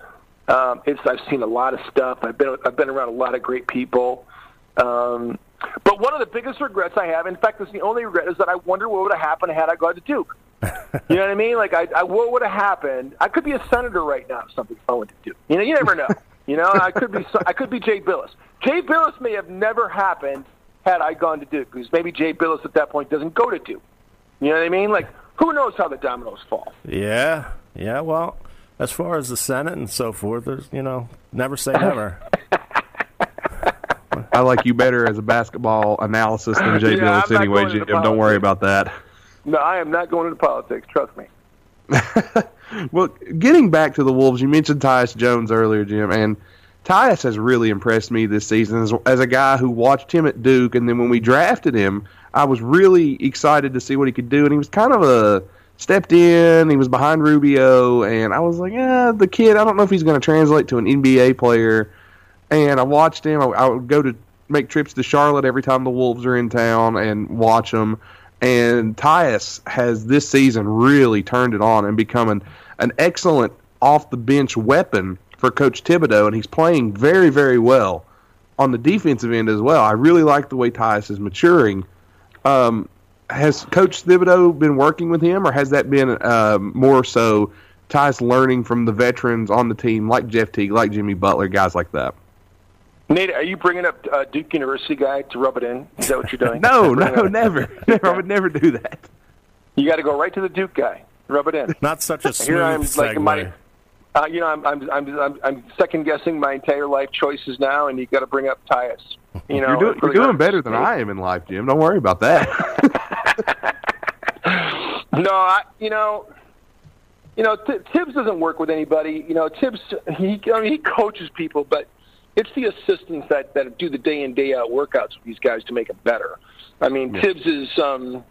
Um, it's I've seen a lot of stuff. I've been I've been around a lot of great people. Um, but one of the biggest regrets I have, in fact, it's the only regret, is that I wonder what would have happened had I gone to Duke. You know what I mean? Like, I, I what would have happened? I could be a senator right now if something fell into Duke. You know, you never know. You know, I could be I could be Jay Bilas. Jay Bilas may have never happened had I gone to Duke, because maybe Jay Bilas at that point doesn't go to Duke. You know what I mean? Like, who knows how the dominoes fall? Yeah. Yeah. Well, as far as the Senate and so forth, there's you know never say never. I like you better as a basketball analysis than Jay Yeah, Bilas I'm anyway, Jim. into Don't worry about that. No, I am not going into politics. Trust me. Well, getting back to the Wolves, you mentioned Tyus Jones earlier, Jim, and Tyus has really impressed me this season as, as a guy who watched him at Duke, and then when we drafted him, I was really excited to see what he could do, and he was kind of a stepped in. He was behind Rubio, and I was like, yeah, the kid. I don't know if he's going to translate to an NBA player. And I watched him. I, I would go to make trips to Charlotte every time the Wolves are in town and watch them. And Tyus has this season really turned it on and become an, an excellent off the bench weapon for Coach Thibodeau, and he's playing very, very well on the defensive end as well. I really like the way Tyus is maturing. Um, has Coach Thibodeau been working with him, or has that been um, more so Tyus learning from the veterans on the team, like Jeff Teague, like Jimmy Butler, guys like that? Nate, are you bringing up uh, Duke University guy to rub it in? Is that what you're doing? No, no, up- never, never. I would never do that. You got to go right to the Duke guy. Rub it in. Not such a smooth Here I'm segue. like my, uh, you know, I'm I'm I'm I'm, I'm second guessing my entire life choices now, and you got to bring up Tyus. You know, You're, do, it you're doing better than I am in life, Jim. Don't worry about that. No, I, you know, you know, T- Tibbs doesn't work with anybody. You know, Tibbs he I mean, he coaches people, but it's the assistants that that do the day in day out workouts with these guys to make them better. I mean, Tibbs is um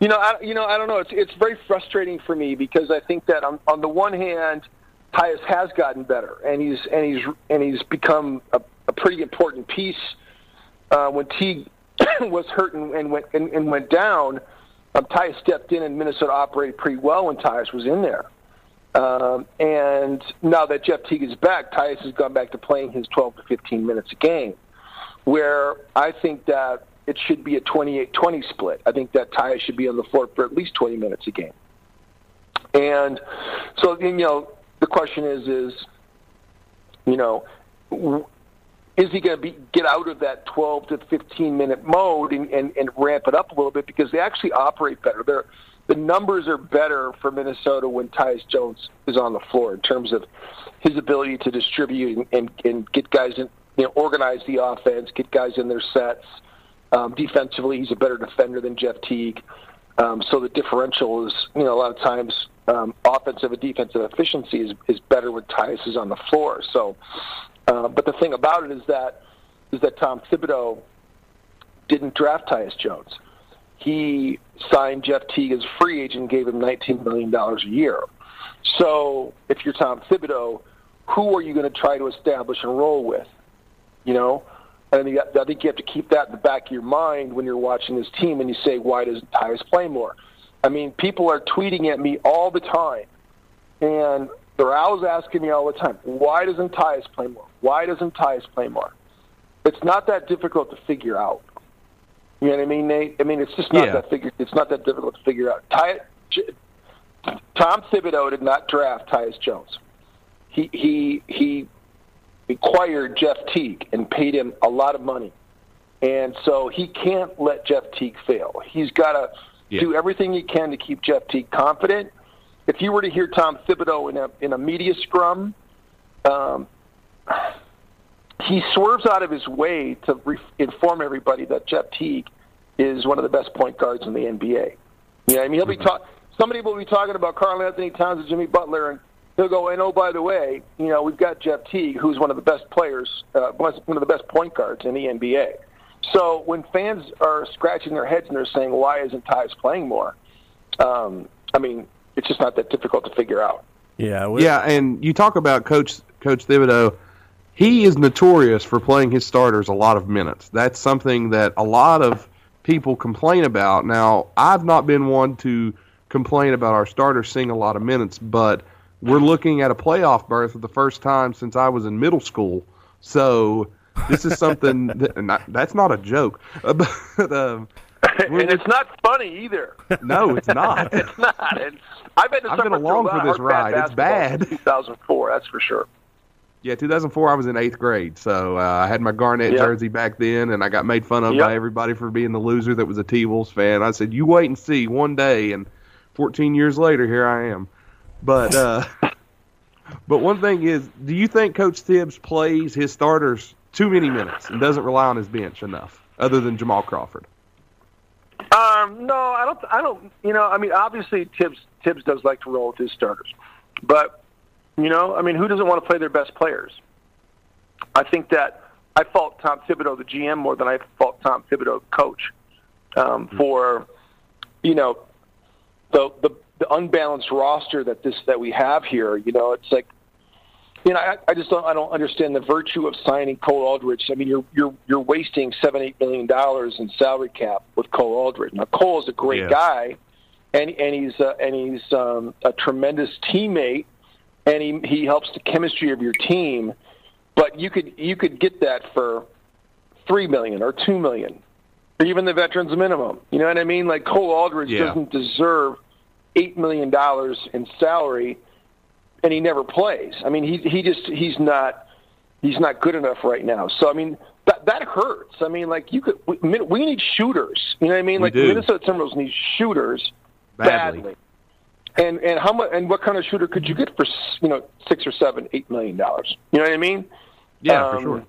you know, I you know, I don't know. It's it's very frustrating for me because I think that on on the one hand, Tyus has gotten better and he's and he's and he's become a, a pretty important piece uh, when Teague was hurt and, and went and, and went down, um, Tyus stepped in and Minnesota operated pretty well when Tyus was in there. Um, and now that Jeff Teague is back, Tyus has gone back to playing his 12 to 15 minutes a game, where I think that it should be a 28-20 split. I think that Tyus should be on the floor for at least 20 minutes a game. And so, you know, the question is, is, you know, is he going to be get out of that 12 to 15 minute mode and, and, and ramp it up a little bit because they actually operate better. They're, the numbers are better for Minnesota when Tyus Jones is on the floor in terms of his ability to distribute and, and, and get guys in, you know, organize the offense, get guys in their sets. Um, defensively, he's a better defender than Jeff Teague. Um, so the differential is, you know, a lot of times um, offensive and defensive efficiency is, is better when Tyus is on the floor. So, uh, but the thing about it is that is that Tom Thibodeau didn't draft Tyus Jones. He signed Jeff Teague as a free agent, and gave him $19 million a year. So if you're Tom Thibodeau, who are you going to try to establish and roll with? You know, and I think, I think you have to keep that in the back of your mind when you're watching this team and you say, why doesn't Tyus play more? I mean, people are tweeting at me all the time, and they're always asking me all the time, why doesn't Tyus play more? Why doesn't Tyus play more? It's not that difficult to figure out. You know what I mean, Nate? I mean, it's just not Yeah. that figure. It's not that difficult to figure out. Ty, Tom Thibodeau did not draft Tyus Jones. He he he acquired Jeff Teague and paid him a lot of money, and so he can't let Jeff Teague fail. He's got to Yeah. do everything he can to keep Jeff Teague confident. If you were to hear Tom Thibodeau in a in a media scrum, um, he swerves out of his way to re- inform everybody that Jeff Teague is one of the best point guards in the NBA. You know, I mean, he'll be talk. Somebody will be talking about Karl-Anthony Towns and Jimmy Butler, and he'll go, "And oh, by the way, you know, we've got Jeff Teague, who's one of the best players, uh, one of the best point guards in the NBA." So when fans are scratching their heads and they're saying, "Why isn't Tyus playing more?" Um, I mean, it's just not that difficult to figure out. Yeah, we- Yeah, and you talk about Coach Coach Thibodeau. He is notorious for playing his starters a lot of minutes. That's something that a lot of people complain about. Now, I've not been one to complain about our starters seeing a lot of minutes, but we're looking at a playoff berth for the first time since I was in middle school. So this is something that, I- that's not a joke. But, um, and it's not funny either. no, it's not. it's not. And I've been, to I've been along for this ride. It's bad. 2004, that's for sure. Yeah, 2004, I was in eighth grade, so uh, I had my Garnett Yep. jersey back then, and I got made fun of Yep. by everybody for being the loser that was a T-Wolves fan. I said, "You wait and see one day," and 14 years later, here I am. But uh, but one thing is, do you think Coach Tibbs plays his starters too many minutes and doesn't rely on his bench enough, other than Jamal Crawford? Um, no, I don't. I don't. You know, I mean, obviously Tibbs Tibbs does like to roll with his starters, but you know, I mean, who doesn't want to play their best players? I think that I fault Tom Thibodeau, the GM, more than I fault Tom Thibodeau, coach, um, for you know the the the unbalanced roster that this that we have here. You know, it's like you know, I, I just don't I don't understand the virtue of signing Cole Aldrich. I mean, you're you're you're wasting seven eight million dollars in salary cap with Cole Aldrich. Now, Cole is a great Yeah. guy, and and he's uh, and he's um, a tremendous teammate, and he he helps the chemistry of your team. But you could you could get that for three million or two million, or even the veterans minimum. You know what I mean? Like Cole Aldrich Yeah. doesn't deserve eight million dollars in salary and he never plays. I mean, he he just he's not he's not good enough right now. So I mean, that that hurts. I mean, like you could we, we need shooters. You know what I mean? We like do. Minnesota Timberwolves need shooters Badly. badly. And and how much and what kind of shooter could you get for you know six or seven eight million dollars? You know what I mean? Yeah, for Um, sure.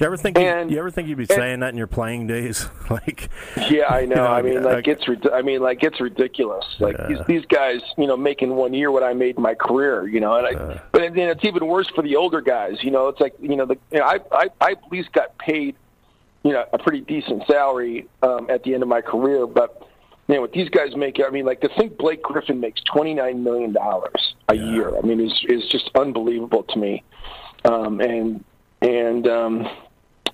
You ever think you, And- you ever think you'd be and- saying that in your playing days? like, Yeah, I know. You know, I mean, like like- it's I mean, like it's ridiculous. Like Yeah. these these guys, you know, making one year what I made in my career. You know, and I, but then it's even worse for the older guys. You know, it's like you know, the you know, I I I at least got paid, you know, a pretty decent salary um, at the end of my career. But you know, what these guys make, I mean, like to think Blake Griffin makes twenty nine million dollars a year. I mean, is is just unbelievable to me. Um, and and um,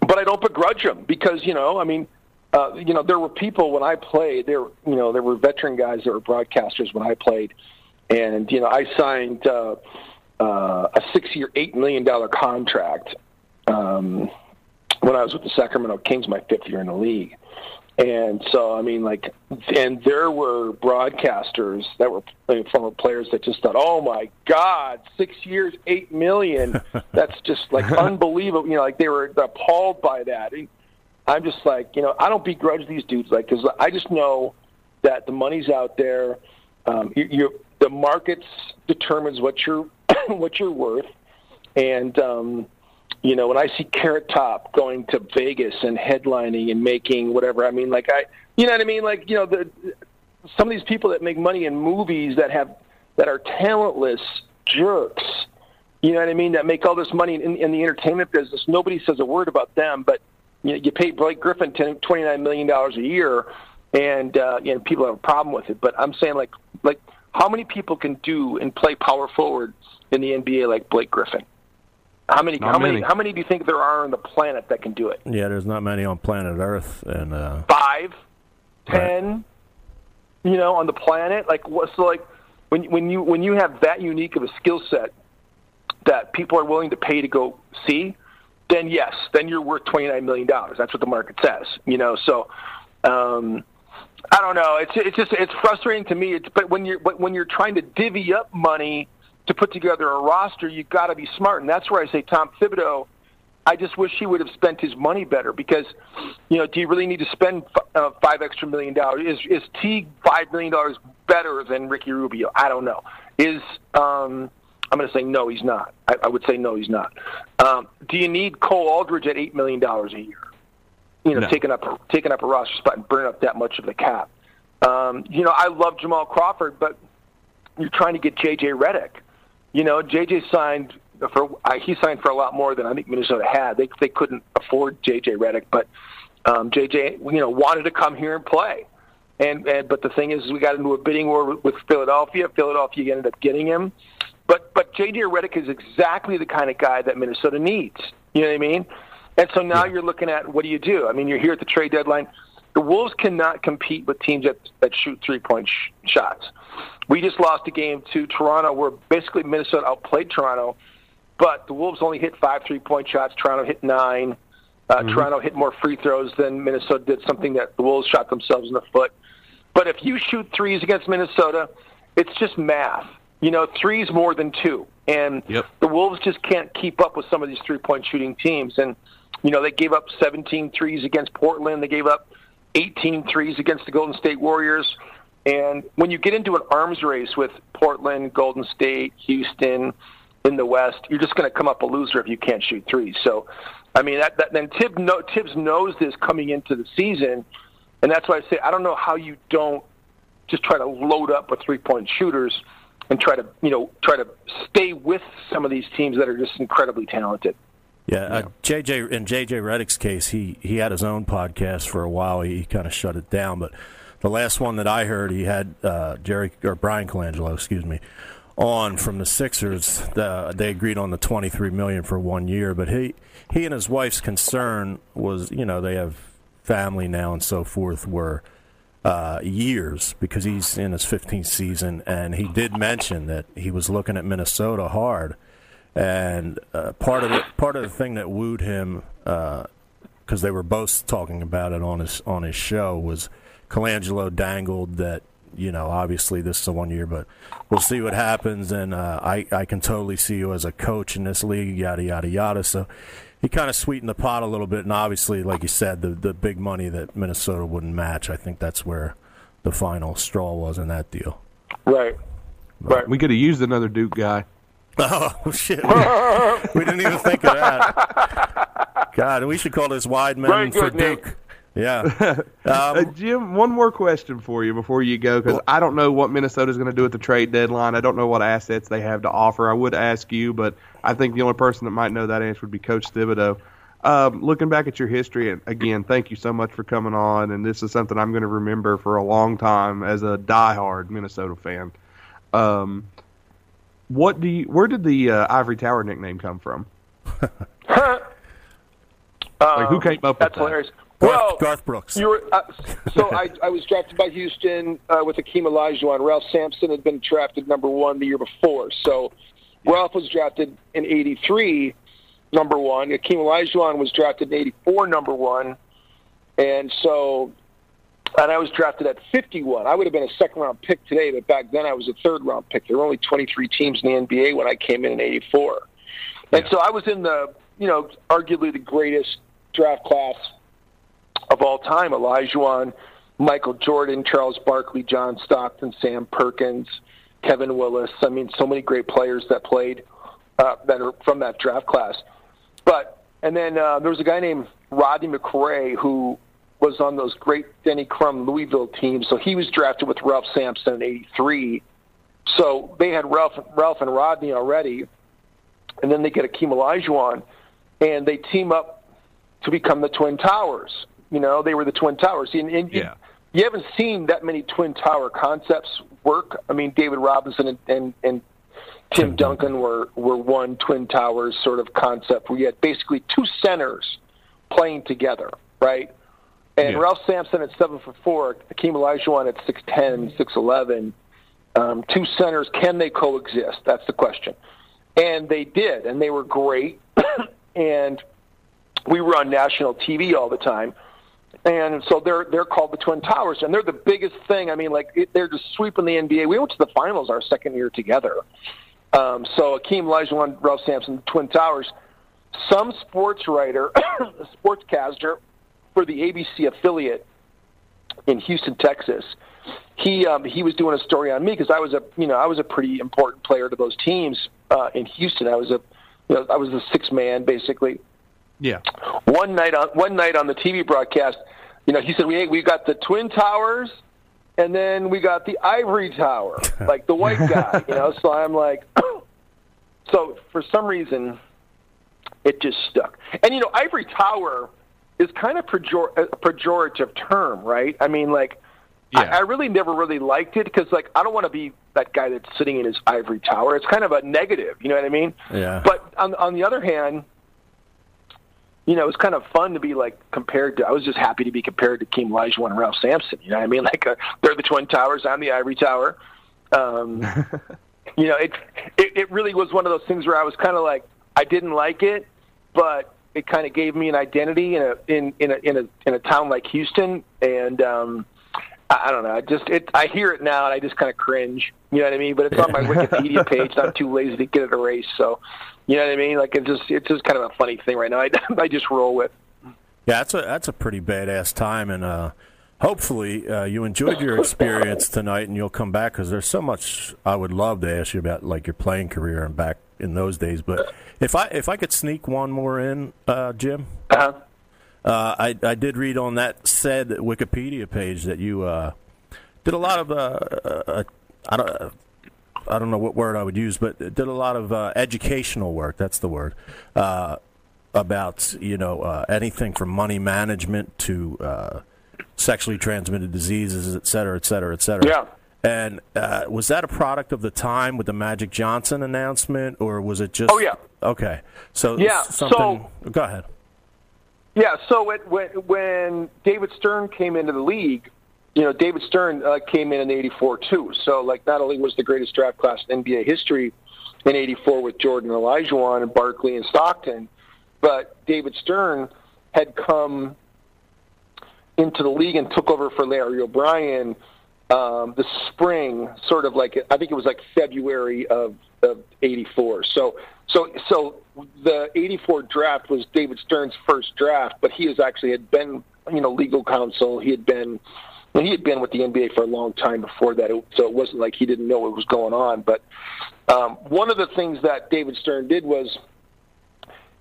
but I don't begrudge them because you know, I mean, uh, you know, there were people when I played. There, you know, there were veteran guys that were broadcasters when I played, and you know, I signed uh, uh, a six-year, eight million dollar contract um, when I was with the Sacramento Kings, my fifth year in the league. And so, I mean, like, and there were broadcasters that were former players that just thought, "Oh my God, six years, eight million. That's just like unbelievable." You know, like they were appalled by that. And I'm just like, you know, I don't begrudge these dudes, like, because I just know that the money's out there. Um, you, you, the markets determines what you're what you're worth, and um, you know, when I see Carrot Top going to Vegas and headlining and making whatever, I mean, like I, you know what I mean? Like, you know, the some of these people that make money in movies that have that are talentless jerks. You know what I mean? That make all this money in, in the entertainment business. Nobody says a word about them, but you, know, you pay Blake Griffin ten, twenty nine million dollars a year, and uh, you know people have a problem with it. But I'm saying like like how many people can do and play power forward in the NBA like Blake Griffin? How many? Not how many. many. How many do you think there are on the planet that can do it? yeah, there's not many on planet Earth, and uh, Five, Right. You know, on the planet, like what's so like when when you when you have that unique of a skill set that people are willing to pay to go see, then yes, then you're worth twenty nine million dollars. That's what the market says. You know, so Um, I don't know. It's it's just it's frustrating to me. It's but when you're but when you're trying to divvy up money to put together a roster, you've got to be smart, and that's where I say Tom Thibodeau. I just wish he would have spent his money better because, you know, do you really need to spend uh, five extra million dollars? Is is Teague five million dollars better than Ricky Rubio? I don't know. Is um, I'm going to say no, he's not. I, I would say no, he's not. Um, do you need Cole Aldrich at eight million dollars a year? You know, No. taking up taking up a roster spot and burning up that much of the cap. Um, you know, I love Jamal Crawford, but you're trying to get JJ Redick. You know, JJ signed for I, he signed for a lot more than I think Minnesota had. They they couldn't afford JJ Redick, but um, JJ you know wanted to come here and play. And, and but the thing is, we got into a bidding war with, with Philadelphia. Philadelphia ended up getting him. But but JJ Redick is exactly the kind of guy that Minnesota needs. You know what I mean? And so now you're looking at what do you do? I mean, you're here at the trade deadline. The Wolves cannot compete with teams that that shoot three point sh- shots. We just lost a game to Toronto where basically Minnesota outplayed Toronto, but the Wolves only hit five three point shots. Toronto hit nine. Uh, Toronto hit more free throws than Minnesota did, something that the Wolves shot themselves in the foot. But if you shoot threes against Minnesota, it's just math. You know, threes more than two. And Yep. the Wolves just can't keep up with some of these three point shooting teams. And, you know, they gave up 17 threes against Portland. They gave up 18 threes against the Golden State Warriors. And when you get into an arms race with Portland, Golden State, Houston in the West, you're just going to come up a loser if you can't shoot threes. So, I mean, that, that then Tibbs, no, Tibbs knows this coming into the season, and that's why I say I don't know how you don't just try to load up with three point shooters and try to you know try to stay with some of these teams that are just incredibly talented. Yeah, uh, JJ in JJ Redick's case, he he had his own podcast for a while. He, kind of shut it down, but the last one that I heard, he had uh, Jerry or Bryan Colangelo, excuse me, on from the Sixers. The, they agreed on the twenty three million for one year, but he he and his wife's concern was, you know, they have family now and so forth. Were uh, years because he's in his 15th season, and he did mention that he was looking at Minnesota hard. And uh, part of the part of the thing that wooed him, because they were both talking about it on his on his show, was Colangelo dangled that you know obviously this is a one year, but we'll see what happens. And uh, I I can totally see you as a coach in this league, yada yada yada. So he kind of sweetened the pot a little bit, and obviously, like you said, the the big money that Minnesota wouldn't match. I think that's where the final straw was in that deal. Right. Right. We could have used another Duke guy. Oh shit! We, we didn't even think of that. God, we should call this Weidman Very for good, Nick. Duke. Yeah. Uh, Um, Jim, one more question for you before you go, because I don't know what Minnesota's going to do at the trade deadline. I don't know what assets they have to offer. I would ask you, but I think the only person that might know that answer would be Coach Thibodeau. Um, looking back at your history, and again, thank you so much for coming on. And this is something I'm going to remember for a long time as a diehard Minnesota fan. Um, what do you? Where did the uh, Ivory Tower nickname come from? Like who came up with That's that? hilarious. Garth, Well, Garth Brooks. You were uh, so I, I was drafted by Houston uh, with Akeem Olajuwon. Ralph Sampson had been drafted number one the year before. So Ralph was drafted in '83, number one. Akeem Olajuwon was drafted in '84, number one. And so, and I was drafted at 51. I would have been a second round pick today, but back then I was a third round pick. There were only 23 teams in the NBA when I came in in '84. And so I was in the, you know, arguably the greatest draft class of all time. Elijah Michael Jordan, Charles Barkley, John Stockton, Sam Perkins, Kevin Willis. I mean, so many great players that played uh, that are from that draft class. But and then uh, there was a guy named Rodney McCray who was on those great Denny Crum Louisville teams. So he was drafted with Ralph Sampson in '83. So they had Ralph, Ralph and Rodney already, and then they get Akeem Olajuwon, and they team up to become the Twin Towers. You know, they were the Twin Towers. And, and you- Yeah. you, haven't seen that many Twin Tower concepts work. I mean, David Robinson and, and, and Tim Duncan were, were one Twin Towers sort of concept where you had basically two centers playing together, right? And Yeah. Ralph Sampson at seven foot four, Akeem Olajuwon at six ten, six eleven. Um, two centers, can they coexist? That's the question. And they did, and they were great. and we were on national TV all the time. And so they're they're called the Twin Towers, and they're the biggest thing. I mean, like it, they're just sweeping the NBA. We went to the finals our second year together. Um, so Akeem Olajuwon, Ralph Sampson, Twin Towers. Some sports writer, sportscaster for the ABC affiliate in Houston, Texas. He um, he was doing a story on me because I was a you know I was a pretty important player to those teams uh, in Houston. I was a you know, I was the six man basically Yeah. one night on one night on the TV broadcast, you know, he said we we got the twin towers, and then we got the ivory tower, like the white guy, you know. So I'm like, so for some reason, it just stuck. And you know, ivory tower is kind of pejor- a pejorative term, right? I mean, like. I, I really never really liked it because, like, I don't want to be that guy that's sitting in his ivory tower. It's kind of a negative, you know what I mean? Yeah. But on on the other hand, you know, it's kind of fun to be like compared to. I was just happy to be compared to Keem Olajuwon and Ralph Sampson. You know what I mean? Like uh, they're the twin towers. I'm the ivory tower. Um, you know, it, it it really was one of those things where I was kind of like I didn't like it, but it kind of gave me an identity in a in in a in a in a town like Houston, and um, I, I don't know. I just it I hear it now and I just kind of cringe. You know what I mean? But it's on my Wikipedia page. and I'm too lazy to get it erased. So, you know what I mean? Like it's just it's just kind of a funny thing right now. I I just roll with. Yeah, that's a that's a pretty badass time, and uh, hopefully uh, you enjoyed your experience tonight, and you'll come back because there's so much I would love to ask you about, like your playing career and back in those days. But if I if I could sneak one more in, uh, Jim, Uh-huh. uh, I I did read on that said Wikipedia page that you uh, did a lot of uh, uh, I don't. I don't know what word I would use, but did a lot of uh, educational work. That's the word. Uh, about you know uh, anything from money management to uh, sexually transmitted diseases, et cetera, et cetera, et cetera. Yeah. And uh, was that a product of the time with the Magic Johnson announcement, or was it just? Oh, yeah. Okay. So Yeah, Something, go ahead. Yeah, so it, when when David Stern came into the league, you know, David Stern uh, came in in '84 too. So like, not only was the greatest draft class in NBA history in '84 with Jordan, Olajuwon, and Barkley and Stockton, but David Stern had come into the league and took over for Larry O'Brien um, the spring, sort of like I think it was like February of of '84. So so so the '84 draft was David Stern's first draft, but he has actually had been you know legal counsel. He had been and he had been with the NBA for a long time before that, so it wasn't like he didn't know what was going on. But um, one of the things that David Stern did was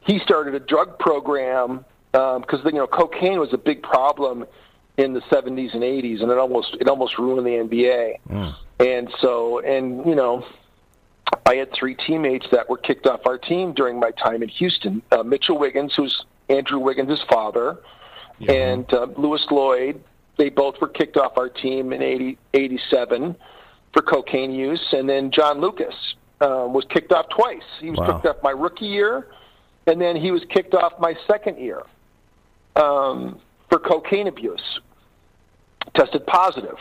he started a drug program because you know cocaine was a big problem in the 70s and 80s, and it almost it almost ruined the NBA. And so, and you know, I had three teammates that were kicked off our team during my time in Houston. Uh, Mitchell Wiggins, who's Andrew Wiggins' father, and uh, Lewis Lloyd. They both were kicked off our team in 80, 87 for cocaine use, and then John Lucas um, was kicked off twice. He was Wow. kicked off my rookie year, and then he was kicked off my second year um, for cocaine abuse. Tested positive.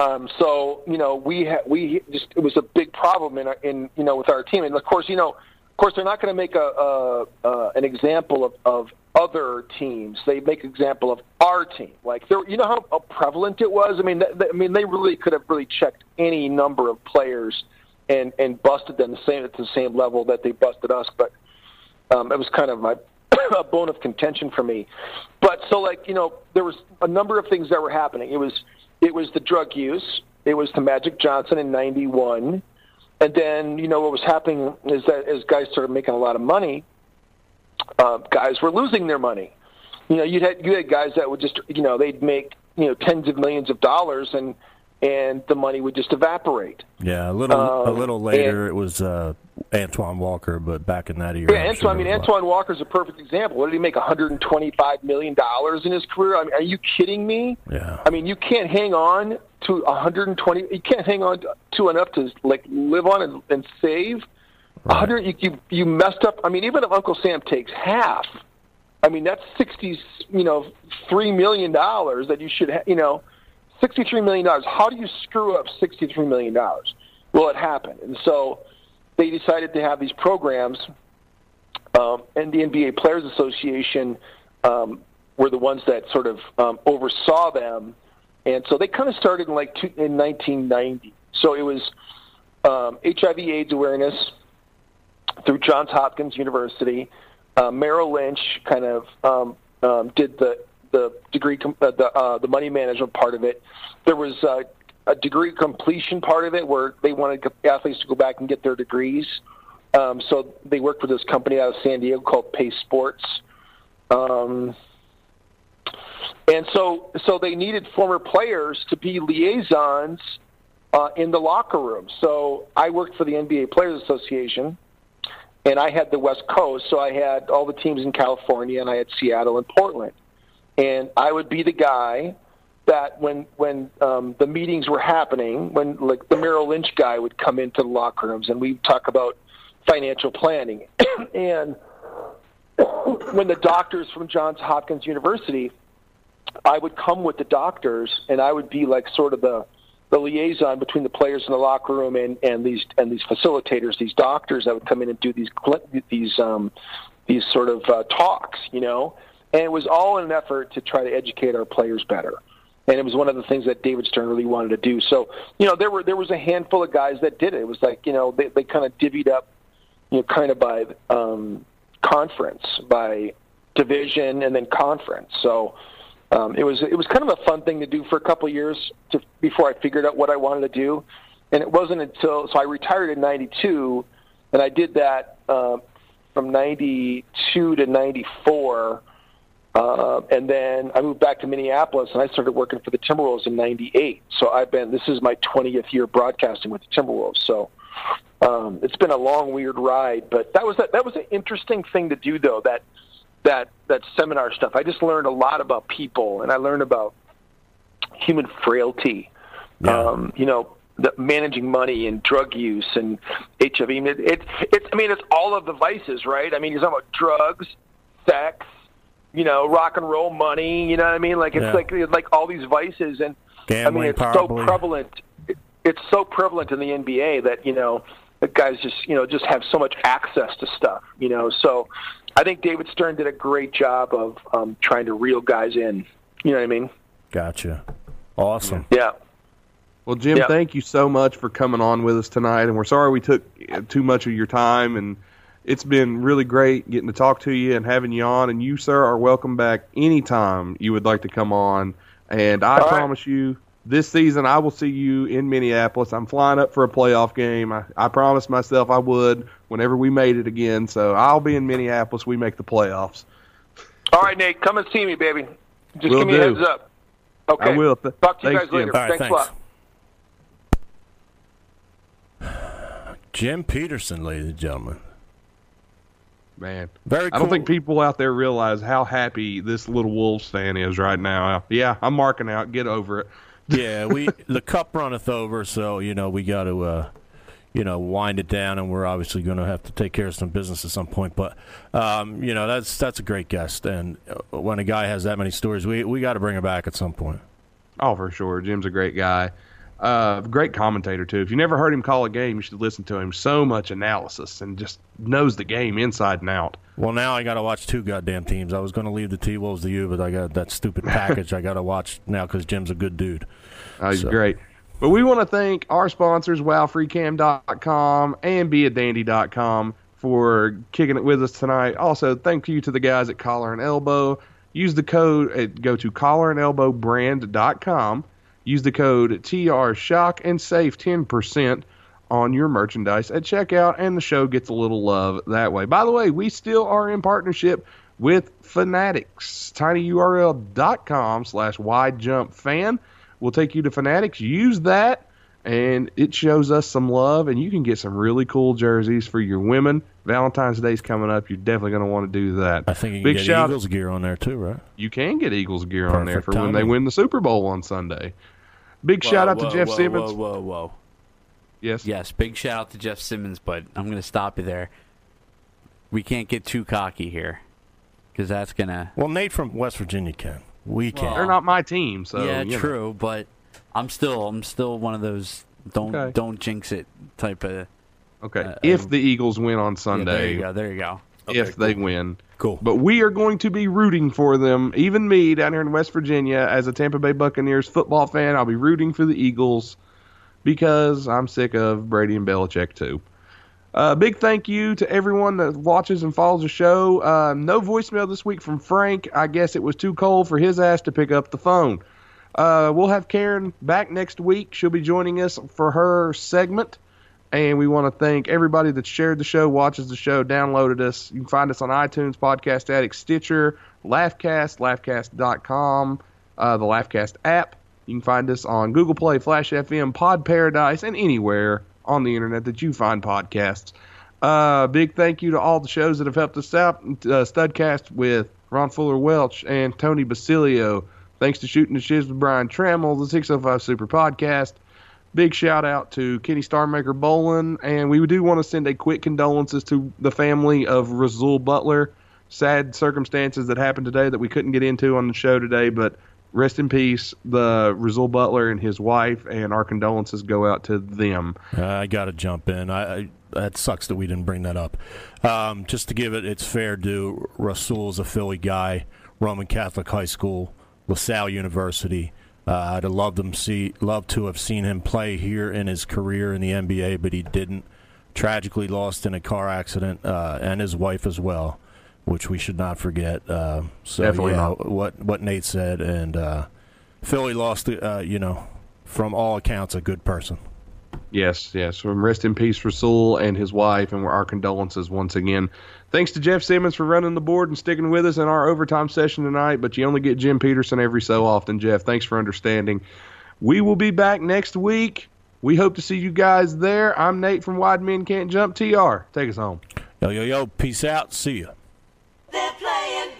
Um, so you know we ha- we just it was a big problem in our, in you know with our team, and of course you know course they're not going to make a, a uh, an example of, of other teams. They make example of our team. Like there, you know how, how prevalent it was. I mean, th- th- I mean they really could have really checked any number of players and and busted them the same at the same level that they busted us. But um, it was kind of my a bone of contention for me. But so like you know there was a number of things that were happening. It was it was the drug use. It was the Magic Johnson in '91, and then you know what was happening is that as guys started making a lot of money, uh, guys were losing their money. You know, you had you had guys that would just you know they'd make you know tens of millions of dollars and and the money would just evaporate. Yeah, a little a Um, little later it was uh, Antoine Walker, but back in that era, Yeah, Antoine. sure I mean, there was a lot. Antoine Walker's a perfect example. What did he make? 125 million dollars in his career? I mean, are you kidding me? Yeah. I mean, you can't hang on to 120. You can't hang on to enough to like live on and, and save. 100. You, you you messed up. I mean, even if Uncle Sam takes half, I mean that's 60. You know, three million dollars that you should. Ha- you know, 63 million dollars. How do you screw up 63 million dollars? Well, it happened, and so they decided to have these programs um, and the NBA Players Association um, were the ones that sort of um, oversaw them, and so they kind of started in like two, in 1990. So it was um, HIV/AIDS awareness through Johns Hopkins University. Uh, Merrill Lynch kind of um, um, did the the degree uh, the uh, the money management part of it. There was uh, a degree completion part of it where they wanted athletes to go back and get their degrees. Um, so they worked with this company out of San Diego called Pace Sports. Um, and so, so they needed former players to be liaisons uh, in the locker room. So I worked for the NBA Players Association, and I had the West Coast. So I had all the teams in California, and I had Seattle and Portland. And I would be the guy that when when um, the meetings were happening, when like the Merrill Lynch guy would come into the locker rooms, and we'd talk about financial planning, and when the doctors from Johns Hopkins University I would come with the doctors, and I would be like sort of the the liaison between the players in the locker room and and these and these facilitators, these doctors that would come in and do these these um these sort of uh, talks, you know. And it was all in an effort to try to educate our players better. And it was one of the things that David Stern really wanted to do. So, you know, there were there was a handful of guys that did it. It was like, you know, they they kind of divvied up, you know, kind of by um, conference, by division, and then conference. So um, it was it was kind of a fun thing to do for a couple of years to, before I figured out what I wanted to do. And it wasn't until so I retired in '92, and I did that uh, from '92 to '94. Uh, and then I moved back to Minneapolis, and I started working for the Timberwolves in '98. So I've been this is my 20th year broadcasting with the Timberwolves. So um, it's been a long, weird ride, but that was that, that was an interesting thing to do, though. That that that seminar stuff. I just learned a lot about people, and I learned about human frailty. Um, you know, the managing money and drug use and HIV. I mean, it, it, it's I mean, it's all of the vices, right? I mean, you're talking about drugs, sex, you know, rock and roll money. You know what I mean? Like it's Yeah. like like all these vices, and I mean, it's probably. so prevalent. It, it's so prevalent in the NBA that you know the guys just you know just have so much access to stuff. You know, so I think David Stern did a great job of um, trying to reel guys in. You know what I mean? Gotcha. Awesome. Yeah. Well, Jim, Yeah. thank you so much for coming on with us tonight, and we're sorry we took uh, too much of your time, and it's been really great getting to talk to you and having you on. And you, sir, are welcome back anytime you would like to come on. And I All right. promise you, this season I will see you in Minneapolis. I'm flying up for a playoff game. I, I promised myself I would whenever we made it again. So I'll be in Minneapolis. We make the playoffs. All right, Nate, come and see me, baby. Just Will give me a heads up. Okay. I will. Th- Talk to you thanks, guys later. Jim. All right, thanks, thanks. a lot. Jim Petersen, ladies and gentlemen. Man, Very I don't think people out there realize how happy this little Wolves fan is right now. Yeah, I'm marking out. Get over it. yeah, we the cup runneth over, so you know we got to, uh, you know, wind it down, and we're obviously going to have to take care of some business at some point. But um, you know, that's that's a great guest, and uh, when a guy has that many stories, we we got to bring him back at some point. Oh, for sure. Jim's a great guy. Uh, great commentator too. If you never heard him call a game, you should listen to him. So much analysis and just knows the game inside and out. Well, now I got to watch two goddamn teams. I was going to leave the T Wolves to you, but I got that stupid package I got to watch now because Jim's a good dude. Uh, he's So- great. But we want to thank our sponsors, wowfreecam.com and beadandy.com for kicking it with us tonight. Also, thank you to the guys at Collar and Elbow. Use the code, uh, go to collarandelbowbrand.com. Use the code TRSHOCK and save 10% on your merchandise at checkout, and the show gets a little love that way. By the way, we still are in partnership with Fanatics. tinyurl.com slash wide jump fan will take you to Fanatics. Use that, and it shows us some love, and you can get some really cool jerseys for your women. Valentine's Day's coming up. You're definitely going to want to do that. I think you can Big get shout- Eagles gear on there too, right? You can get Eagles gear on there Perfect for when they win the Super Bowl on Sunday. Big shout out to Jeff whoa, Simmons. Whoa, whoa, whoa. Yes. Yes, big shout out to Jeff Simmons, but I'm going to stop you there. We can't get too cocky here because that's going to. Well, Nate from West Virginia can. We can. They're not my team, so yeah, you know. true, but I'm still I'm still one of those don't Okay. don't jinx it type of. Okay. Uh, if um, the Eagles win on Yeah, Sunday, there you go. There you go. If they win. Cool. But we are going to be rooting for them. Even me down here in West Virginia, as a Tampa Bay Buccaneers football fan, I'll be rooting for the Eagles because I'm sick of Brady and Belichick too. Uh, big thank you to everyone that watches and follows the show. Uh, no voicemail this week from Frank. I guess it was too cold for his ass to pick up the phone. Uh, we'll have Karen back next week. She'll be joining us for her segment. And we want to thank everybody that shared the show, watches the show, downloaded us. You can find us on iTunes, Podcast Addict, Stitcher, Laughcast, laughcast.com, uh, the Laughcast app. You can find us on Google Play, Flash FM, Pod Paradise, and anywhere on the internet that you find podcasts. Uh, big thank you to all the shows that have helped us out. Uh, Studcast with Ron Fuller Welch and Tony Basilio. Thanks to Shooting the Shiz with Brian Trammell, the 605 Super Podcast. Big shout out to Kenny Starmaker Bolin, and we do want to send a quick condolences to the family of Rasual Butler. Sad circumstances that happened today that we couldn't get into on the show today, but rest in peace, the Rasual Butler and his wife, and our condolences go out to them. I got to jump in. I, I that sucks that we didn't bring that up. Um, just to give it its fair due, Rasual's a Philly guy, Roman Catholic High School, LaSalle University. Uh, I'd have loved him see, loved to have seen him play here in his career in the NBA, but he didn't. Tragically lost in a car accident, uh, and his wife as well, which we should not forget. Uh, so Definitely yeah, not. what what Nate said, and uh, Philly lost. Uh, you know, from all accounts, a good person. Yes, yes. Rest in peace, Rasual and his wife, and our condolences once again. Thanks to Jeff Simmons for running the board and sticking with us in our overtime session tonight. But you only get Jim Petersen every so often, Jeff. Thanks for understanding. We will be back next week. We hope to see you guys there. I'm Nate from White Men Can't Jump. TR, take us home. Yo yo yo, peace out. See ya. They're playing.